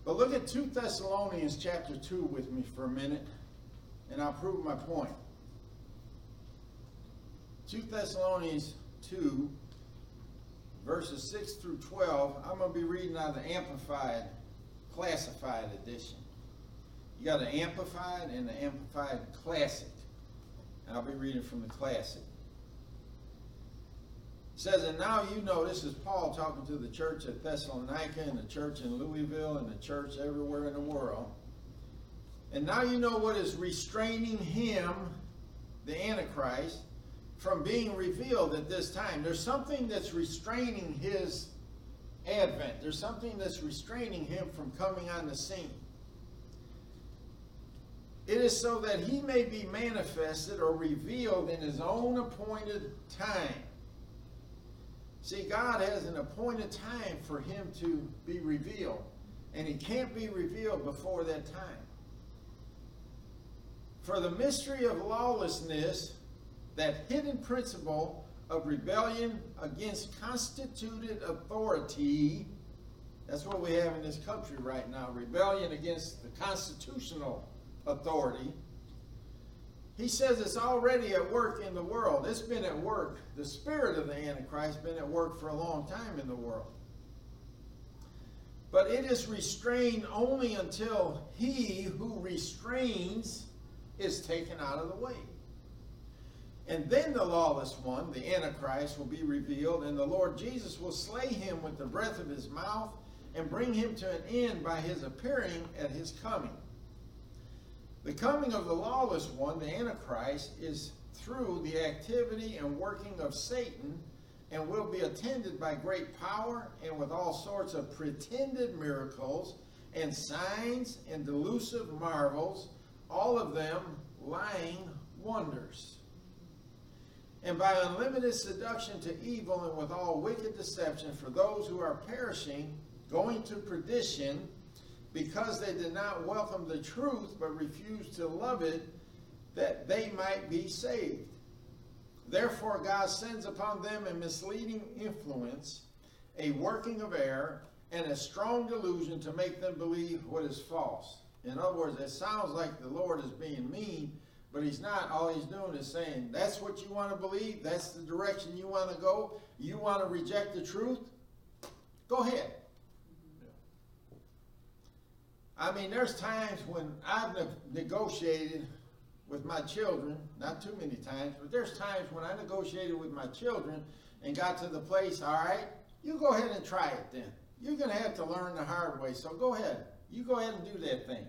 Speaker 3: But look at 2 Thessalonians chapter 2 with me for a minute, and I'll prove my point. 2 Thessalonians 2, verses 6 through 12. I'm going to be reading out of the Amplified, Classified Edition. You got an Amplified and the Amplified Classic. And I'll be reading from the Classic. It says, and now you know, this is Paul talking to the church at Thessalonica and the church in Louisville and the church everywhere in the world. And now you know what is restraining him, the Antichrist, from being revealed at this time. There's something that's restraining his advent. There's something that's restraining him from coming on the scene. It is so that he may be manifested or revealed in his own appointed time. See, God has an appointed time for him to be revealed, and he can't be revealed before that time. For the mystery of lawlessness, that hidden principle of rebellion against constituted authority, that's what we have in this country right now rebellion against the constitutional authority. He says it's already at work in the world. It's been at work. The spirit of the Antichrist has been at work for a long time in the world. But it is restrained only until he who restrains is taken out of the way. And then the lawless one, the Antichrist, will be revealed, and the Lord Jesus will slay him with the breath of his mouth and bring him to an end by his appearing at his coming. The coming of the lawless one, the Antichrist, is through the activity and working of Satan and will be attended by great power and with all sorts of pretended miracles and signs and delusive marvels, all of them lying wonders. And by unlimited seduction to evil and with all wicked deception for those who are perishing, going to perdition, because they did not welcome the truth but refused to love it, that they might be saved. Therefore, God sends upon them a misleading influence, a working of error, and a strong delusion to make them believe what is false. In other words, it sounds like the Lord is being mean, but he's not. All he's doing is saying, that's what you want to believe, that's the direction you want to go, you want to reject the truth, go ahead. I mean, there's times when I've ne- negotiated with my children, not too many times, but there's times when I negotiated with my children and got to the place, all right, you go ahead and try it then. You're going to have to learn the hard way, so go ahead. You go ahead and do that thing.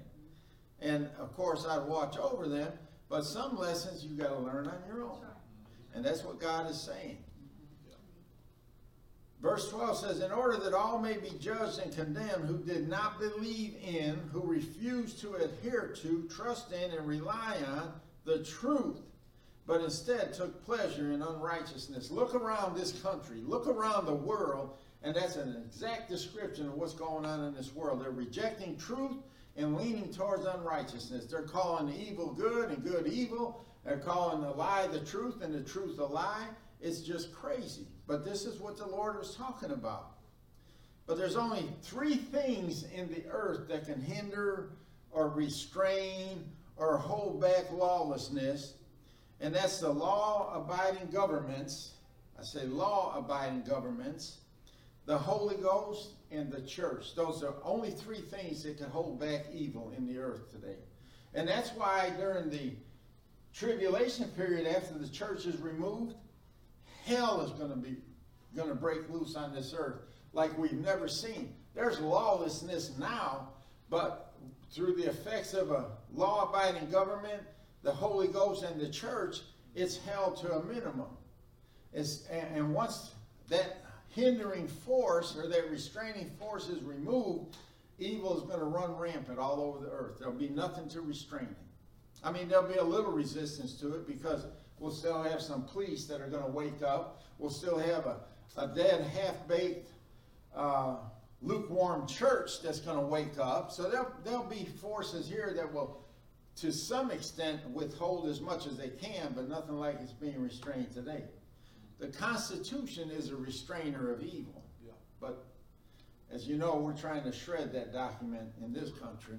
Speaker 3: And of course, I'd watch over them, but some lessons you got to learn on your own. And that's what God is saying. Verse 12 says, In order that all may be judged and condemned who did not believe in, who refused to adhere to, trust in, and rely on the truth, but instead took pleasure in unrighteousness. Look around this country, look around the world, and that's an exact description of what's going on in this world. They're rejecting truth and leaning towards unrighteousness. They're calling evil good and good evil. They're calling the lie the truth and the truth a lie. It's just crazy. But this is what the Lord was talking about. But there's only three things in the earth that can hinder or restrain or hold back lawlessness, and that's the law abiding governments. I say law abiding governments, the Holy Ghost, and the church. Those are only three things that can hold back evil in the earth today. And that's why during the tribulation period, after the church is removed, hell is going to be going to break loose on this earth like we've never seen. There's lawlessness now, but through the effects of a law-abiding government, the Holy Ghost, and the church, it's held to a minimum. It's, and, and once that hindering force or that restraining force is removed, evil is going to run rampant all over the earth. There'll be nothing to restrain it. I mean, there'll be a little resistance to it because we'll still have some police that are going to wake up. We'll still have a, a dead, half-baked, uh, lukewarm church that's going to wake up. So there'll, there'll be forces here that will, to some extent, withhold as much as they can, but nothing like it's being restrained today. The Constitution is a restrainer of evil.
Speaker 4: Yeah.
Speaker 3: But as you know, we're trying to shred that document in this country.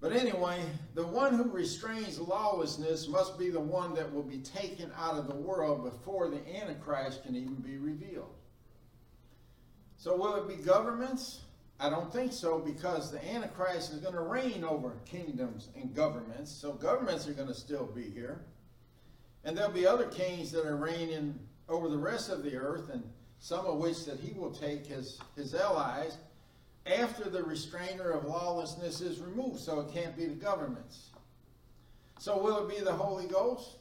Speaker 3: But anyway, the one who restrains lawlessness must be the one that will be taken out of the world before the Antichrist can even be revealed. So, will it be governments? I don't think so because the Antichrist is going to reign over kingdoms and governments. So, governments are going to still be here. And there'll be other kings that are reigning over the rest of the earth, and some of which that he will take as his allies after the restrainer of lawlessness is removed, so it can't be the governments. So will it be the Holy Ghost?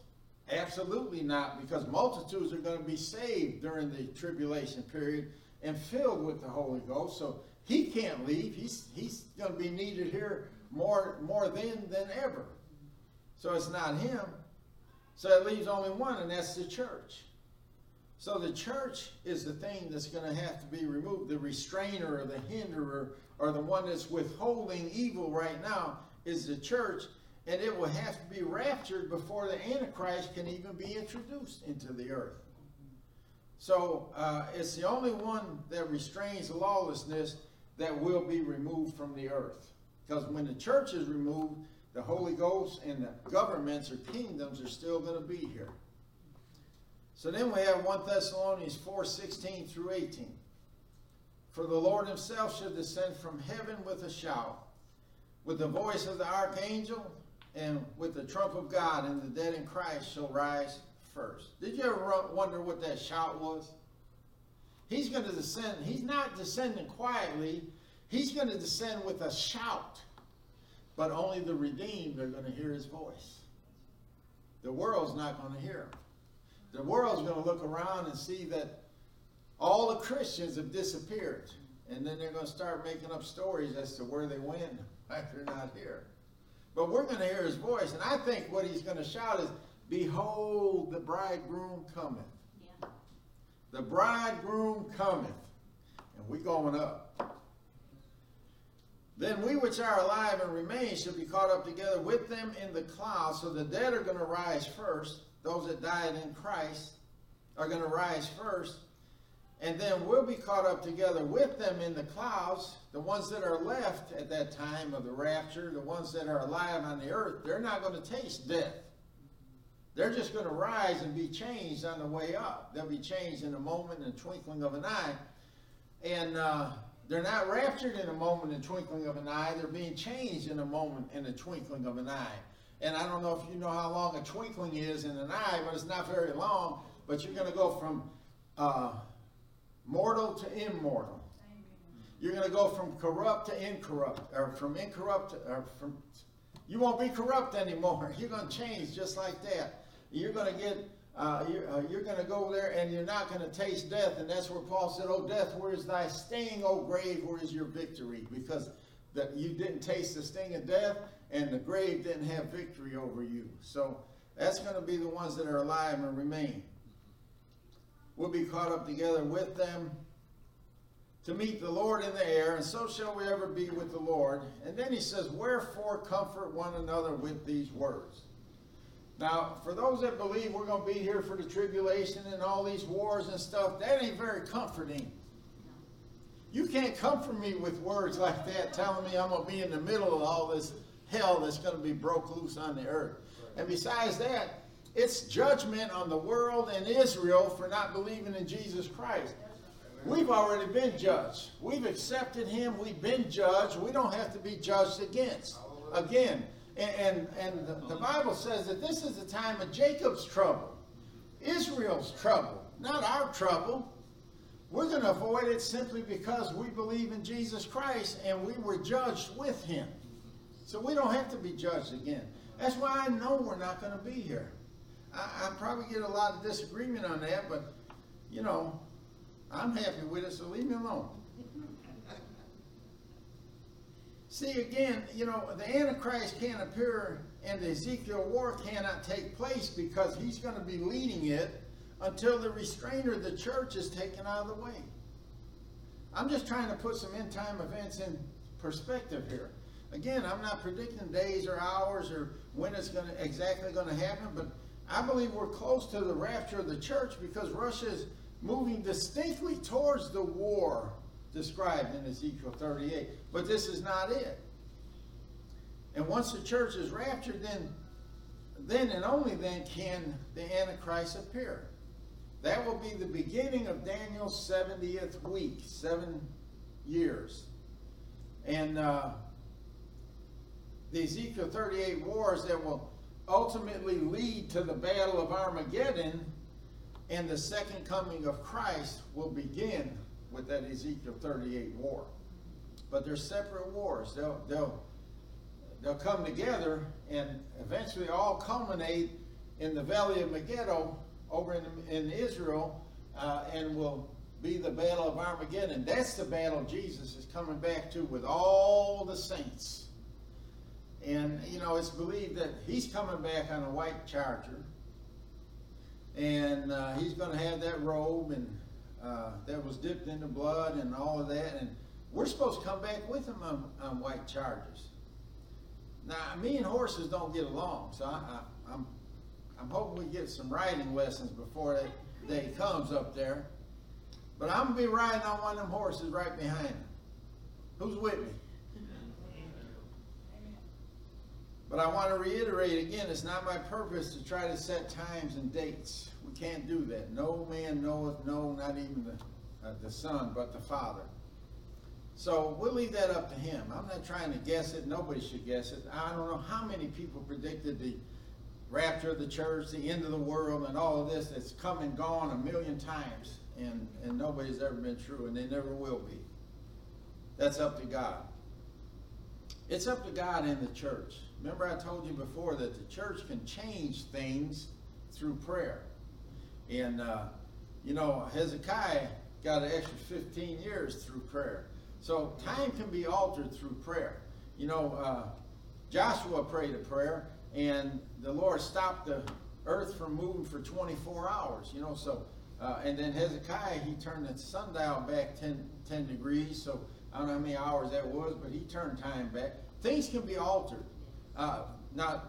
Speaker 3: Absolutely not, because multitudes are going to be saved during the tribulation period and filled with the Holy Ghost. So he can't leave. He's he's going to be needed here more more then than ever. So it's not him. So it leaves only one, and that's the church. So the church is the thing that's going to have to be removed. The restrainer or the hinderer or the one that's withholding evil right now is the church. And it will have to be raptured before the Antichrist can even be introduced into the earth. So uh, it's the only one that restrains lawlessness that will be removed from the earth. Because when the church is removed, the Holy Ghost and the governments or kingdoms are still going to be here. So then we have 1 Thessalonians 4 16 through 18. For the Lord himself shall descend from heaven with a shout, with the voice of the archangel, and with the trump of God, and the dead in Christ shall rise first. Did you ever wonder what that shout was? He's going to descend. He's not descending quietly. He's going to descend with a shout. But only the redeemed are going to hear his voice. The world's not going to hear him. The world's going to look around and see that all the Christians have disappeared. And then they're going to start making up stories as to where they went if they're not here. But we're going to hear his voice. And I think what he's going to shout is, Behold, the bridegroom cometh.
Speaker 5: Yeah.
Speaker 3: The bridegroom cometh. And we're going up. Then we which are alive and remain shall be caught up together with them in the clouds. So the dead are going to rise first. Those that died in Christ are going to rise first. And then we'll be caught up together with them in the clouds. The ones that are left at that time of the rapture, the ones that are alive on the earth, they're not going to taste death. They're just going to rise and be changed on the way up. They'll be changed in a moment, in a twinkling of an eye. And uh, they're not raptured in a moment, in twinkling of an eye. They're being changed in a moment, in a twinkling of an eye. And I don't know if you know how long a twinkling is in an eye, but it's not very long. But you're going to go from uh, mortal to immortal. You're going to go from corrupt to incorrupt, or from incorrupt, to, or from. You won't be corrupt anymore. You're going to change just like that. You're going to get. Uh, you're, uh, you're going to go there and you're not going to taste death. And that's where Paul said, "Oh death, where is thy sting? Oh grave, where is your victory?" Because that you didn't taste the sting of death, and the grave didn't have victory over you. So that's going to be the ones that are alive and remain. We'll be caught up together with them to meet the Lord in the air, and so shall we ever be with the Lord. And then he says, Wherefore comfort one another with these words. Now, for those that believe we're going to be here for the tribulation and all these wars and stuff, that ain't very comforting. You can't comfort me with words like that, telling me I'm going to be in the middle of all this hell that's going to be broke loose on the earth. And besides that, it's judgment on the world and Israel for not believing in Jesus Christ. We've already been judged. We've accepted him. We've been judged. We don't have to be judged against again. And, and, the, the Bible says that this is the time of Jacob's trouble, Israel's trouble, not our trouble. We're going to avoid it simply because we believe in Jesus Christ and we were judged with him. So we don't have to be judged again. That's why I know we're not going to be here. I, I probably get a lot of disagreement on that, but, you know, I'm happy with it, so leave me alone. See, again, you know, the Antichrist can't appear and the Ezekiel war cannot take place because he's going to be leading it until the restrainer of the church is taken out of the way. I'm just trying to put some end time events in perspective here. Again, I'm not predicting days or hours or when it's going to exactly going to happen, but I believe we're close to the rapture of the church because Russia is moving distinctly towards the war described in Ezekiel 38. But this is not it. And once the church is raptured, then, then and only then can the Antichrist appear. That will be the beginning of Daniel's 70th week, seven years. And uh, the Ezekiel 38 wars that will ultimately lead to the battle of Armageddon and the second coming of Christ will begin with that Ezekiel 38 war. But they're separate wars. They'll, they'll, they'll come together and eventually all culminate in the Valley of Megiddo over in, in Israel uh, and will be the Battle of Armageddon. That's the battle Jesus is coming back to with all the saints. And, you know, it's believed that he's coming back on a white charger. And uh, he's going to have that robe and uh, that was dipped in the blood and all of that. And we're supposed to come back with him on, on white chargers. Now, me and horses don't get along, so I, I, I'm, I'm hoping we get some riding lessons before that day comes up there. But I'm going to be riding on one of them horses right behind him. Who's with me? But I want to reiterate again, it's not my purpose to try to set times and dates. We can't do that. No man knoweth, no, not even the, uh, the Son, but the Father. So we'll leave that up to him. I'm not trying to guess it. Nobody should guess it. I don't know how many people predicted the rapture of the church, the end of the world, and all of this that's come and gone a million times. And, and nobody's ever been true, and they never will be. That's up to God. It's up to God and the church. Remember, I told you before that the church can change things through prayer. And, uh, you know, Hezekiah got an extra 15 years through prayer. So time can be altered through prayer. You know, uh, Joshua prayed a prayer, and the Lord stopped the earth from moving for 24 hours. You know, so, uh, and then Hezekiah, he turned the sundial back 10, 10 degrees. So I don't know how many hours that was, but he turned time back. Things can be altered. Uh, now,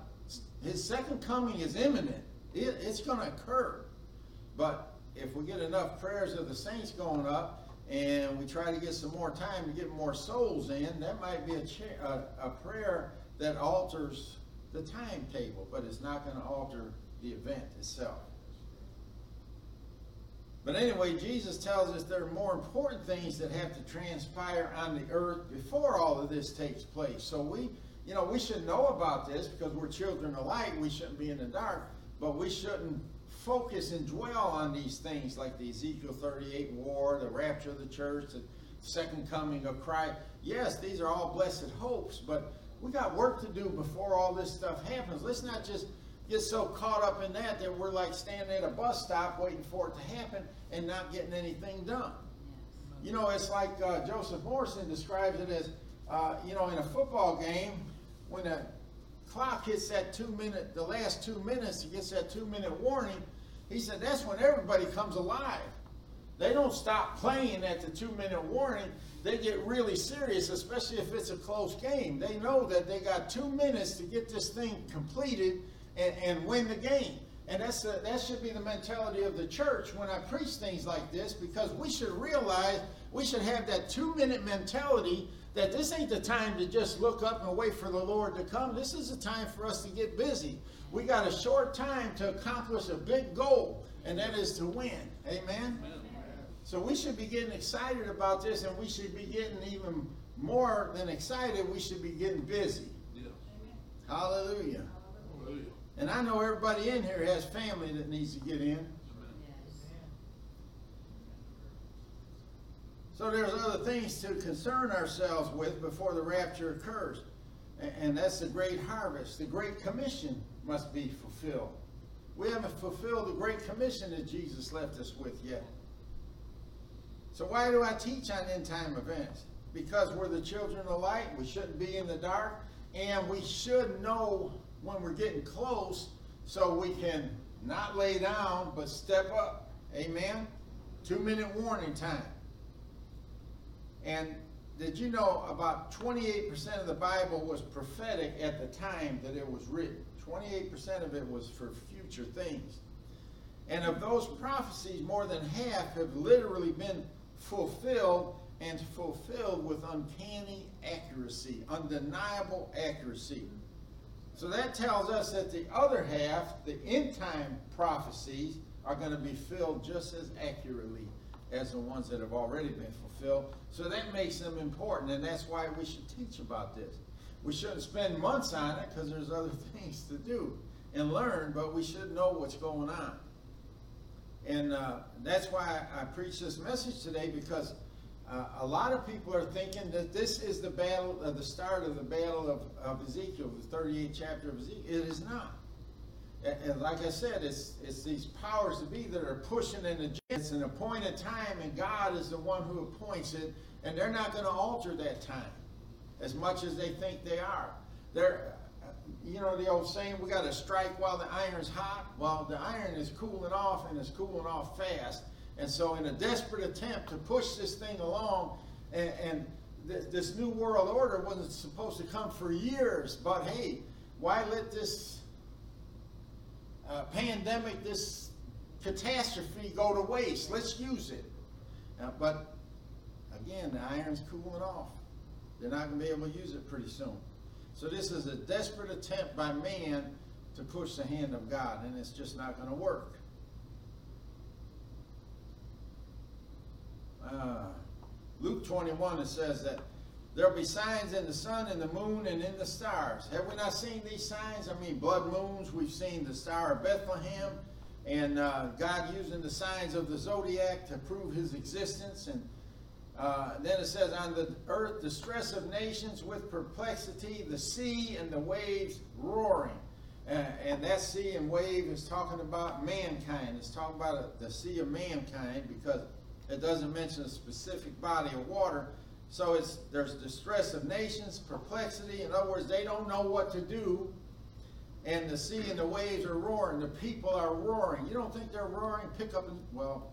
Speaker 3: his second coming is imminent. It, it's going to occur. But if we get enough prayers of the saints going up and we try to get some more time to get more souls in, that might be a, a, a prayer that alters the timetable, but it's not going to alter the event itself. But anyway, Jesus tells us there are more important things that have to transpire on the earth before all of this takes place. So we you know, we should know about this because we're children of light. We shouldn't be in the dark, but we shouldn't focus and dwell on these things like the Ezekiel 38 war, the rapture of the church, the second coming of Christ. Yes, these are all blessed hopes, but we got work to do before all this stuff happens. Let's not just get so caught up in that that we're like standing at a bus stop waiting for it to happen and not getting anything done. You know, it's like uh, Joseph Morrison describes it as, uh, you know, in a football game, when the clock hits that two minute, the last two minutes, it gets that two minute warning, he said that's when everybody comes alive. They don't stop playing at the two minute warning. They get really serious, especially if it's a close game. They know that they got two minutes to get this thing completed and, and win the game. And that's a, that should be the mentality of the church when I preach things like this because we should realize we should have that two minute mentality that this ain't the time to just look up and wait for the Lord to come. This is the time for us to get busy. We got a short time to accomplish a big goal, and that is to win. Amen? Amen. So we should be getting excited about this, and we should be getting even more than excited. We should be getting busy. Yeah. Hallelujah. Hallelujah. And I know everybody in here has family that needs to get in. So there's other things to concern ourselves with before the rapture occurs. And that's the great harvest. The great commission must be fulfilled. We haven't fulfilled the great commission that Jesus left us with yet. So why do I teach on end time events? Because we're the children of light. We shouldn't be in the dark. And we should know when we're getting close so we can not lay down but step up. Amen? Two minute warning time. And did you know about 28% of the Bible was prophetic at the time that it was written? 28% of it was for future things. And of those prophecies, more than half have literally been fulfilled and fulfilled with uncanny accuracy, undeniable accuracy. So that tells us that the other half, the end time prophecies, are going to be filled just as accurately as the ones that have already been fulfilled. So that makes them important, and that's why we should teach about this. We shouldn't spend months on it because there's other things to do and learn, but we should know what's going on. And uh, that's why I preach this message today because uh, a lot of people are thinking that this is the battle, uh, the start of the battle of, of Ezekiel, the 38th chapter of Ezekiel. It is not. And, and like I said, it's, it's these powers to be that are pushing an agenda. It's an appointed time, and God is the one who appoints it, and they're not going to alter that time as much as they think they are. They're, you know the old saying, we got to strike while the iron's hot. Well, the iron is cooling off, and it's cooling off fast. And so, in a desperate attempt to push this thing along, and, and th this new world order wasn't supposed to come for years, but hey, why let this uh, pandemic, this catastrophe go to waste? Let's use it. Uh, but again, the iron's cooling off. They're not going to be able to use it pretty soon. So, this is a desperate attempt by man to push the hand of God, and it's just not going to work. uh, Luke 21, it says that there'll be signs in the sun and the moon and in the stars. Have we not seen these signs? I mean, blood moons. We've seen the star of Bethlehem and uh, God using the signs of the zodiac to prove his existence. And uh, then it says, on the earth, the stress of nations with perplexity, the sea and the waves roaring. Uh, and that sea and wave is talking about mankind. It's talking about the sea of mankind because it doesn't mention a specific body of water. So it's there's distress of nations, perplexity. In other words, they don't know what to do. And the sea and the waves are roaring. The people are roaring. You don't think they're roaring? Pick up, well,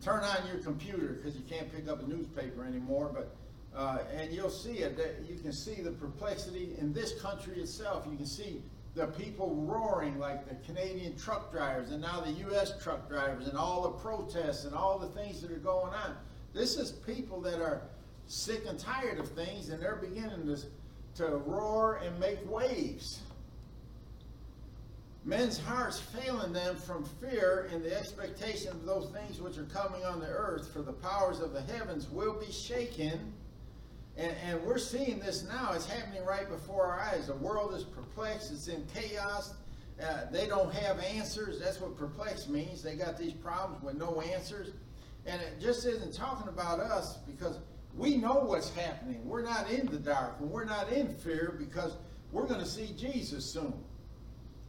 Speaker 3: turn on your computer because you can't pick up a newspaper anymore. But uh, and you'll see it. You can see the perplexity in this country itself. You can see the people roaring like the Canadian truck drivers and now the U.S. truck drivers and all the protests and all the things that are going on. This is people that are sick and tired of things and they're beginning to, to roar and make waves. Men's hearts failing them from fear and the expectation of those things which are coming on the earth, for the powers of the heavens will be shaken and, and we're seeing this now. It's happening right before our eyes. The world is perplexed. It's in chaos. Uh, they don't have answers. That's what perplexed means. They got these problems with no answers. And it just isn't talking about us because we know what's happening. We're not in the dark and we're not in fear because we're going to see Jesus soon.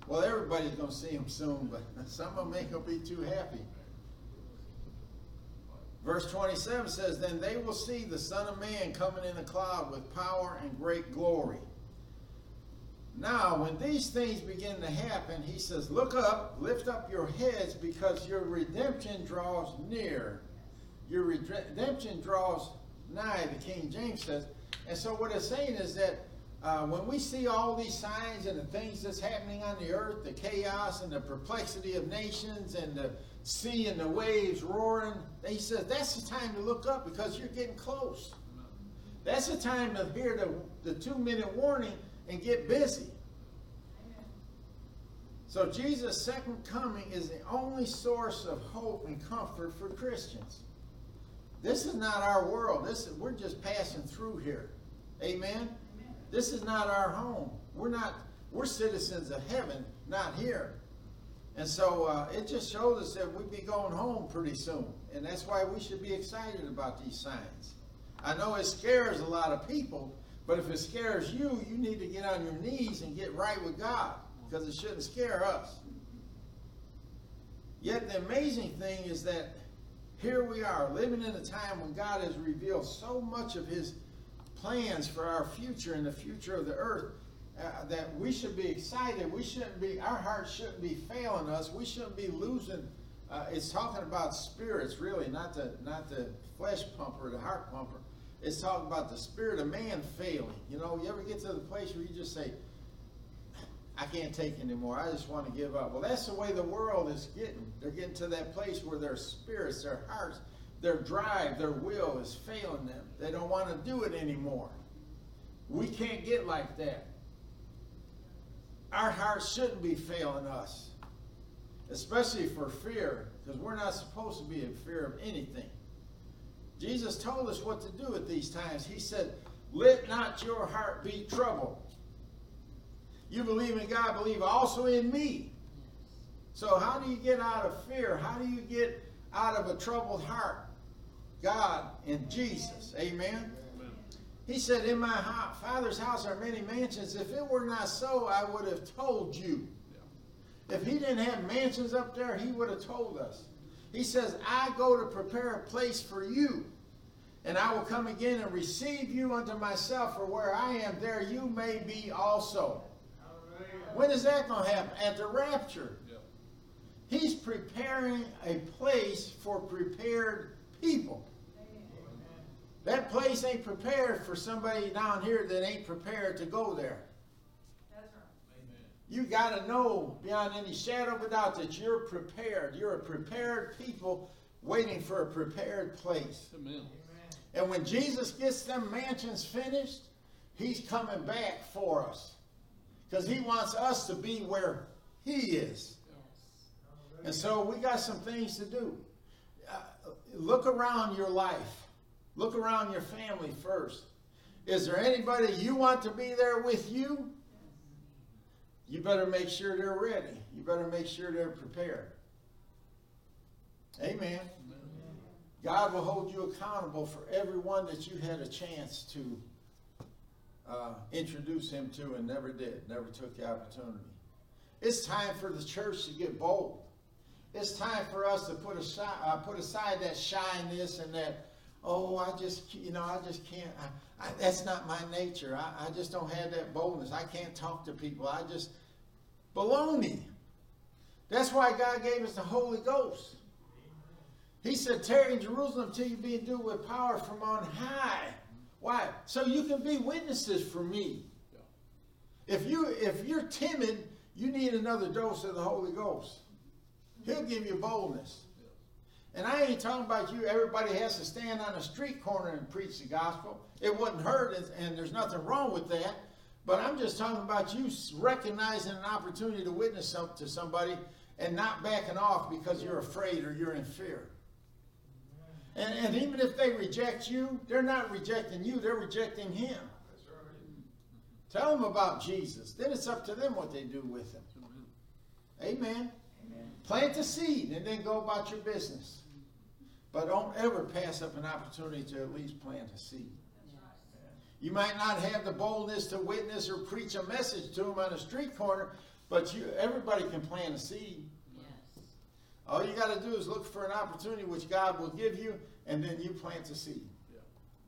Speaker 3: Well, everybody's going to see him soon, but some of them ain't going to be too happy. Verse 27 says, Then they will see the Son of Man coming in a cloud with power and great glory. Now, when these things begin to happen, he says, Look up, lift up your heads, because your redemption draws near. Your redemption draws nigh, the King James says. And so, what it's saying is that uh, when we see all these signs and the things that's happening on the earth, the chaos and the perplexity of nations and the sea and the waves roaring, he says that's the time to look up because you're getting close. That's the time to hear the, the two minute warning and get busy. So Jesus' second coming is the only source of hope and comfort for Christians. This is not our world. This is, we're just passing through here. Amen? Amen. This is not our home. We're not we're citizens of heaven, not here. And so uh, it just shows us that we'd be going home pretty soon. And that's why we should be excited about these signs. I know it scares a lot of people, but if it scares you, you need to get on your knees and get right with God because it shouldn't scare us. Yet the amazing thing is that here we are living in a time when God has revealed so much of his plans for our future and the future of the earth uh, that we should be excited. We shouldn't be, our hearts shouldn't be failing us. We shouldn't be losing. Uh, it's talking about spirits, really, not the not the flesh pumper, the heart pumper. It's talking about the spirit of man failing. You know, you ever get to the place where you just say, I can't take anymore. I just want to give up. Well, that's the way the world is getting. They're getting to that place where their spirits, their hearts, their drive, their will is failing them. They don't want to do it anymore. We can't get like that. Our hearts shouldn't be failing us, especially for fear, because we're not supposed to be in fear of anything. Jesus told us what to do at these times. He said, Let not your heart be troubled. You believe in God, believe also in me. So, how do you get out of fear? How do you get out of a troubled heart? God and Jesus. Amen. He said, In my Father's house are many mansions. If it were not so, I would have told you. If he didn't have mansions up there, he would have told us. He says, I go to prepare a place for you, and I will come again and receive you unto myself, for where I am, there you may be also. When is that going to happen? At the rapture. He's preparing a place for prepared people. That place ain't prepared for somebody down here that ain't prepared to go there. You got to know beyond any shadow of a doubt that you're prepared. You're a prepared people waiting for a prepared place.
Speaker 4: Amen.
Speaker 3: And when Jesus gets them mansions finished, he's coming back for us. Because he wants us to be where he is. And so we got some things to do. Uh, look around your life. Look around your family first. Is there anybody you want to be there with you? You better make sure they're ready. You better make sure they're prepared. Amen. God will hold you accountable for everyone that you had a chance to uh, introduce him to and never did, never took the opportunity. It's time for the church to get bold. It's time for us to put aside, uh, put aside that shyness and that, oh, I just, you know, I just can't. I, I, that's not my nature. I, I just don't have that boldness. I can't talk to people. I just, baloney. That's why God gave us the Holy Ghost. He said, tarry in Jerusalem till you be endued with power from on high. Why? So you can be witnesses for me. If you if you're timid, you need another dose of the Holy Ghost. He'll give you boldness. And I ain't talking about you. Everybody has to stand on a street corner and preach the gospel. It wouldn't hurt, and there's nothing wrong with that. But I'm just talking about you recognizing an opportunity to witness something to somebody and not backing off because you're afraid or you're in fear. And, and even if they reject you, they're not rejecting you, they're rejecting him. Tell them about Jesus. Then it's up to them what they do with him. Amen. Amen. Plant the seed and then go about your business. But don't ever pass up an opportunity to at least plant a seed. You might not have the boldness to witness or preach a message to them on a street corner, but you everybody can plant a seed. All you got to do is look for an opportunity which God will give you, and then you plant a seed. Yeah.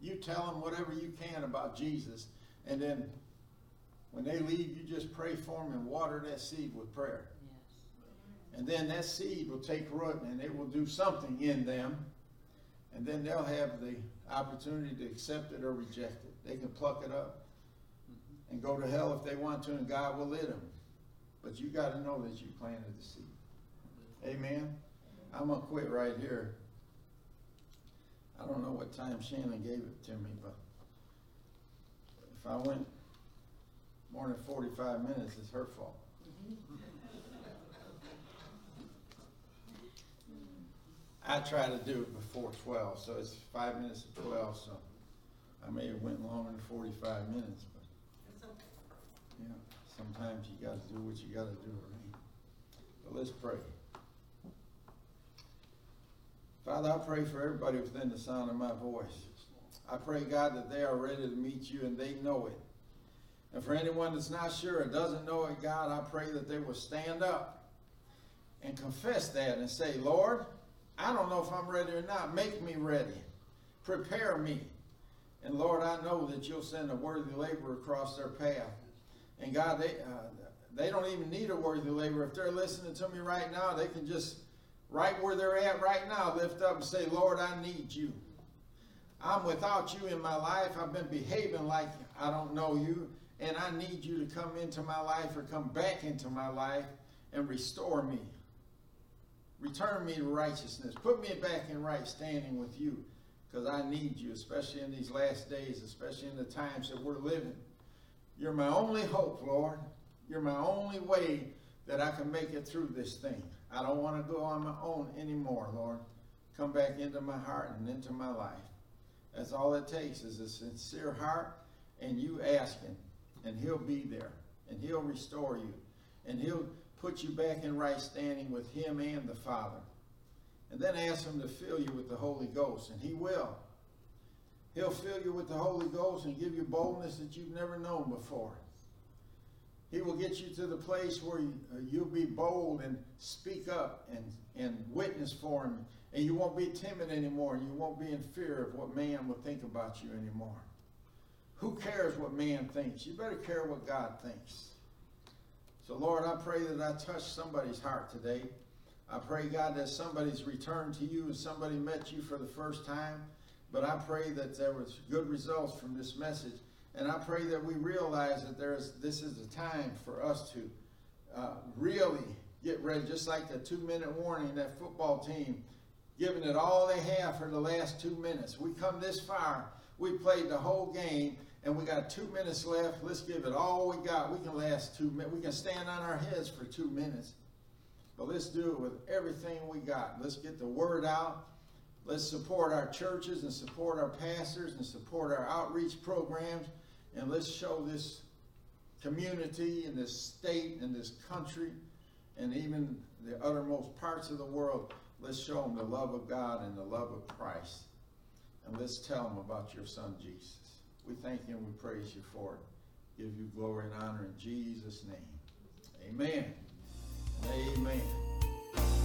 Speaker 3: You tell them whatever you can about Jesus, and then when they leave, you just pray for them and water that seed with prayer. Yes. And then that seed will take root and it will do something in them, and then they'll have the opportunity to accept it or reject it. They can pluck it up mm-hmm. and go to hell if they want to, and God will let them. But you got to know that you planted the seed. Amen. I'm going to quit right here. I don't know what time Shannon gave it to me, but if I went more than 45 minutes, it's her fault. I try to do it before 12, so it's five minutes to 12, so I may have went longer than 45 minutes, but yeah, sometimes you got to do what you got to do, right? But let's pray. Father, I pray for everybody within the sound of my voice. I pray, God, that they are ready to meet you and they know it. And for anyone that's not sure or doesn't know it, God, I pray that they will stand up and confess that and say, Lord, I don't know if I'm ready or not. Make me ready. Prepare me. And Lord, I know that you'll send a worthy laborer across their path. And God, they, uh, they don't even need a worthy laborer. If they're listening to me right now, they can just right where they're at right now, lift up and say, Lord, I need you. I'm without you in my life. I've been behaving like I don't know you. and I need you to come into my life or come back into my life and restore me. Return me to righteousness. Put me back in right standing with you because I need you, especially in these last days, especially in the times that we're living. You're my only hope, Lord. You're my only way that I can make it through this thing. I don't want to go on my own anymore, Lord. Come back into my heart and into my life. That's all it takes is a sincere heart and you ask him and he'll be there and he'll restore you and he'll put you back in right standing with him and the Father. And then ask him to fill you with the Holy Ghost and he will. He'll fill you with the Holy Ghost and give you boldness that you've never known before. He will get you to the place where you, uh, you'll be bold and speak up and, and witness for him. And you won't be timid anymore. You won't be in fear of what man will think about you anymore. Who cares what man thinks? You better care what God thinks. So, Lord, I pray that I touch somebody's heart today. I pray, God, that somebody's returned to you and somebody met you for the first time. But I pray that there was good results from this message. And I pray that we realize that there is this is a time for us to uh, really get ready, just like the two-minute warning, that football team giving it all they have for the last two minutes. We come this far. We played the whole game, and we got two minutes left. Let's give it all we got. We can last two minutes. We can stand on our heads for two minutes. But let's do it with everything we got. Let's get the word out. Let's support our churches and support our pastors and support our outreach programs. And let's show this community and this state and this country and even the uttermost parts of the world, let's show them the love of God and the love of Christ. And let's tell them about your son, Jesus. We thank you and we praise you for it. Give you glory and honor in Jesus' name. Amen. Amen.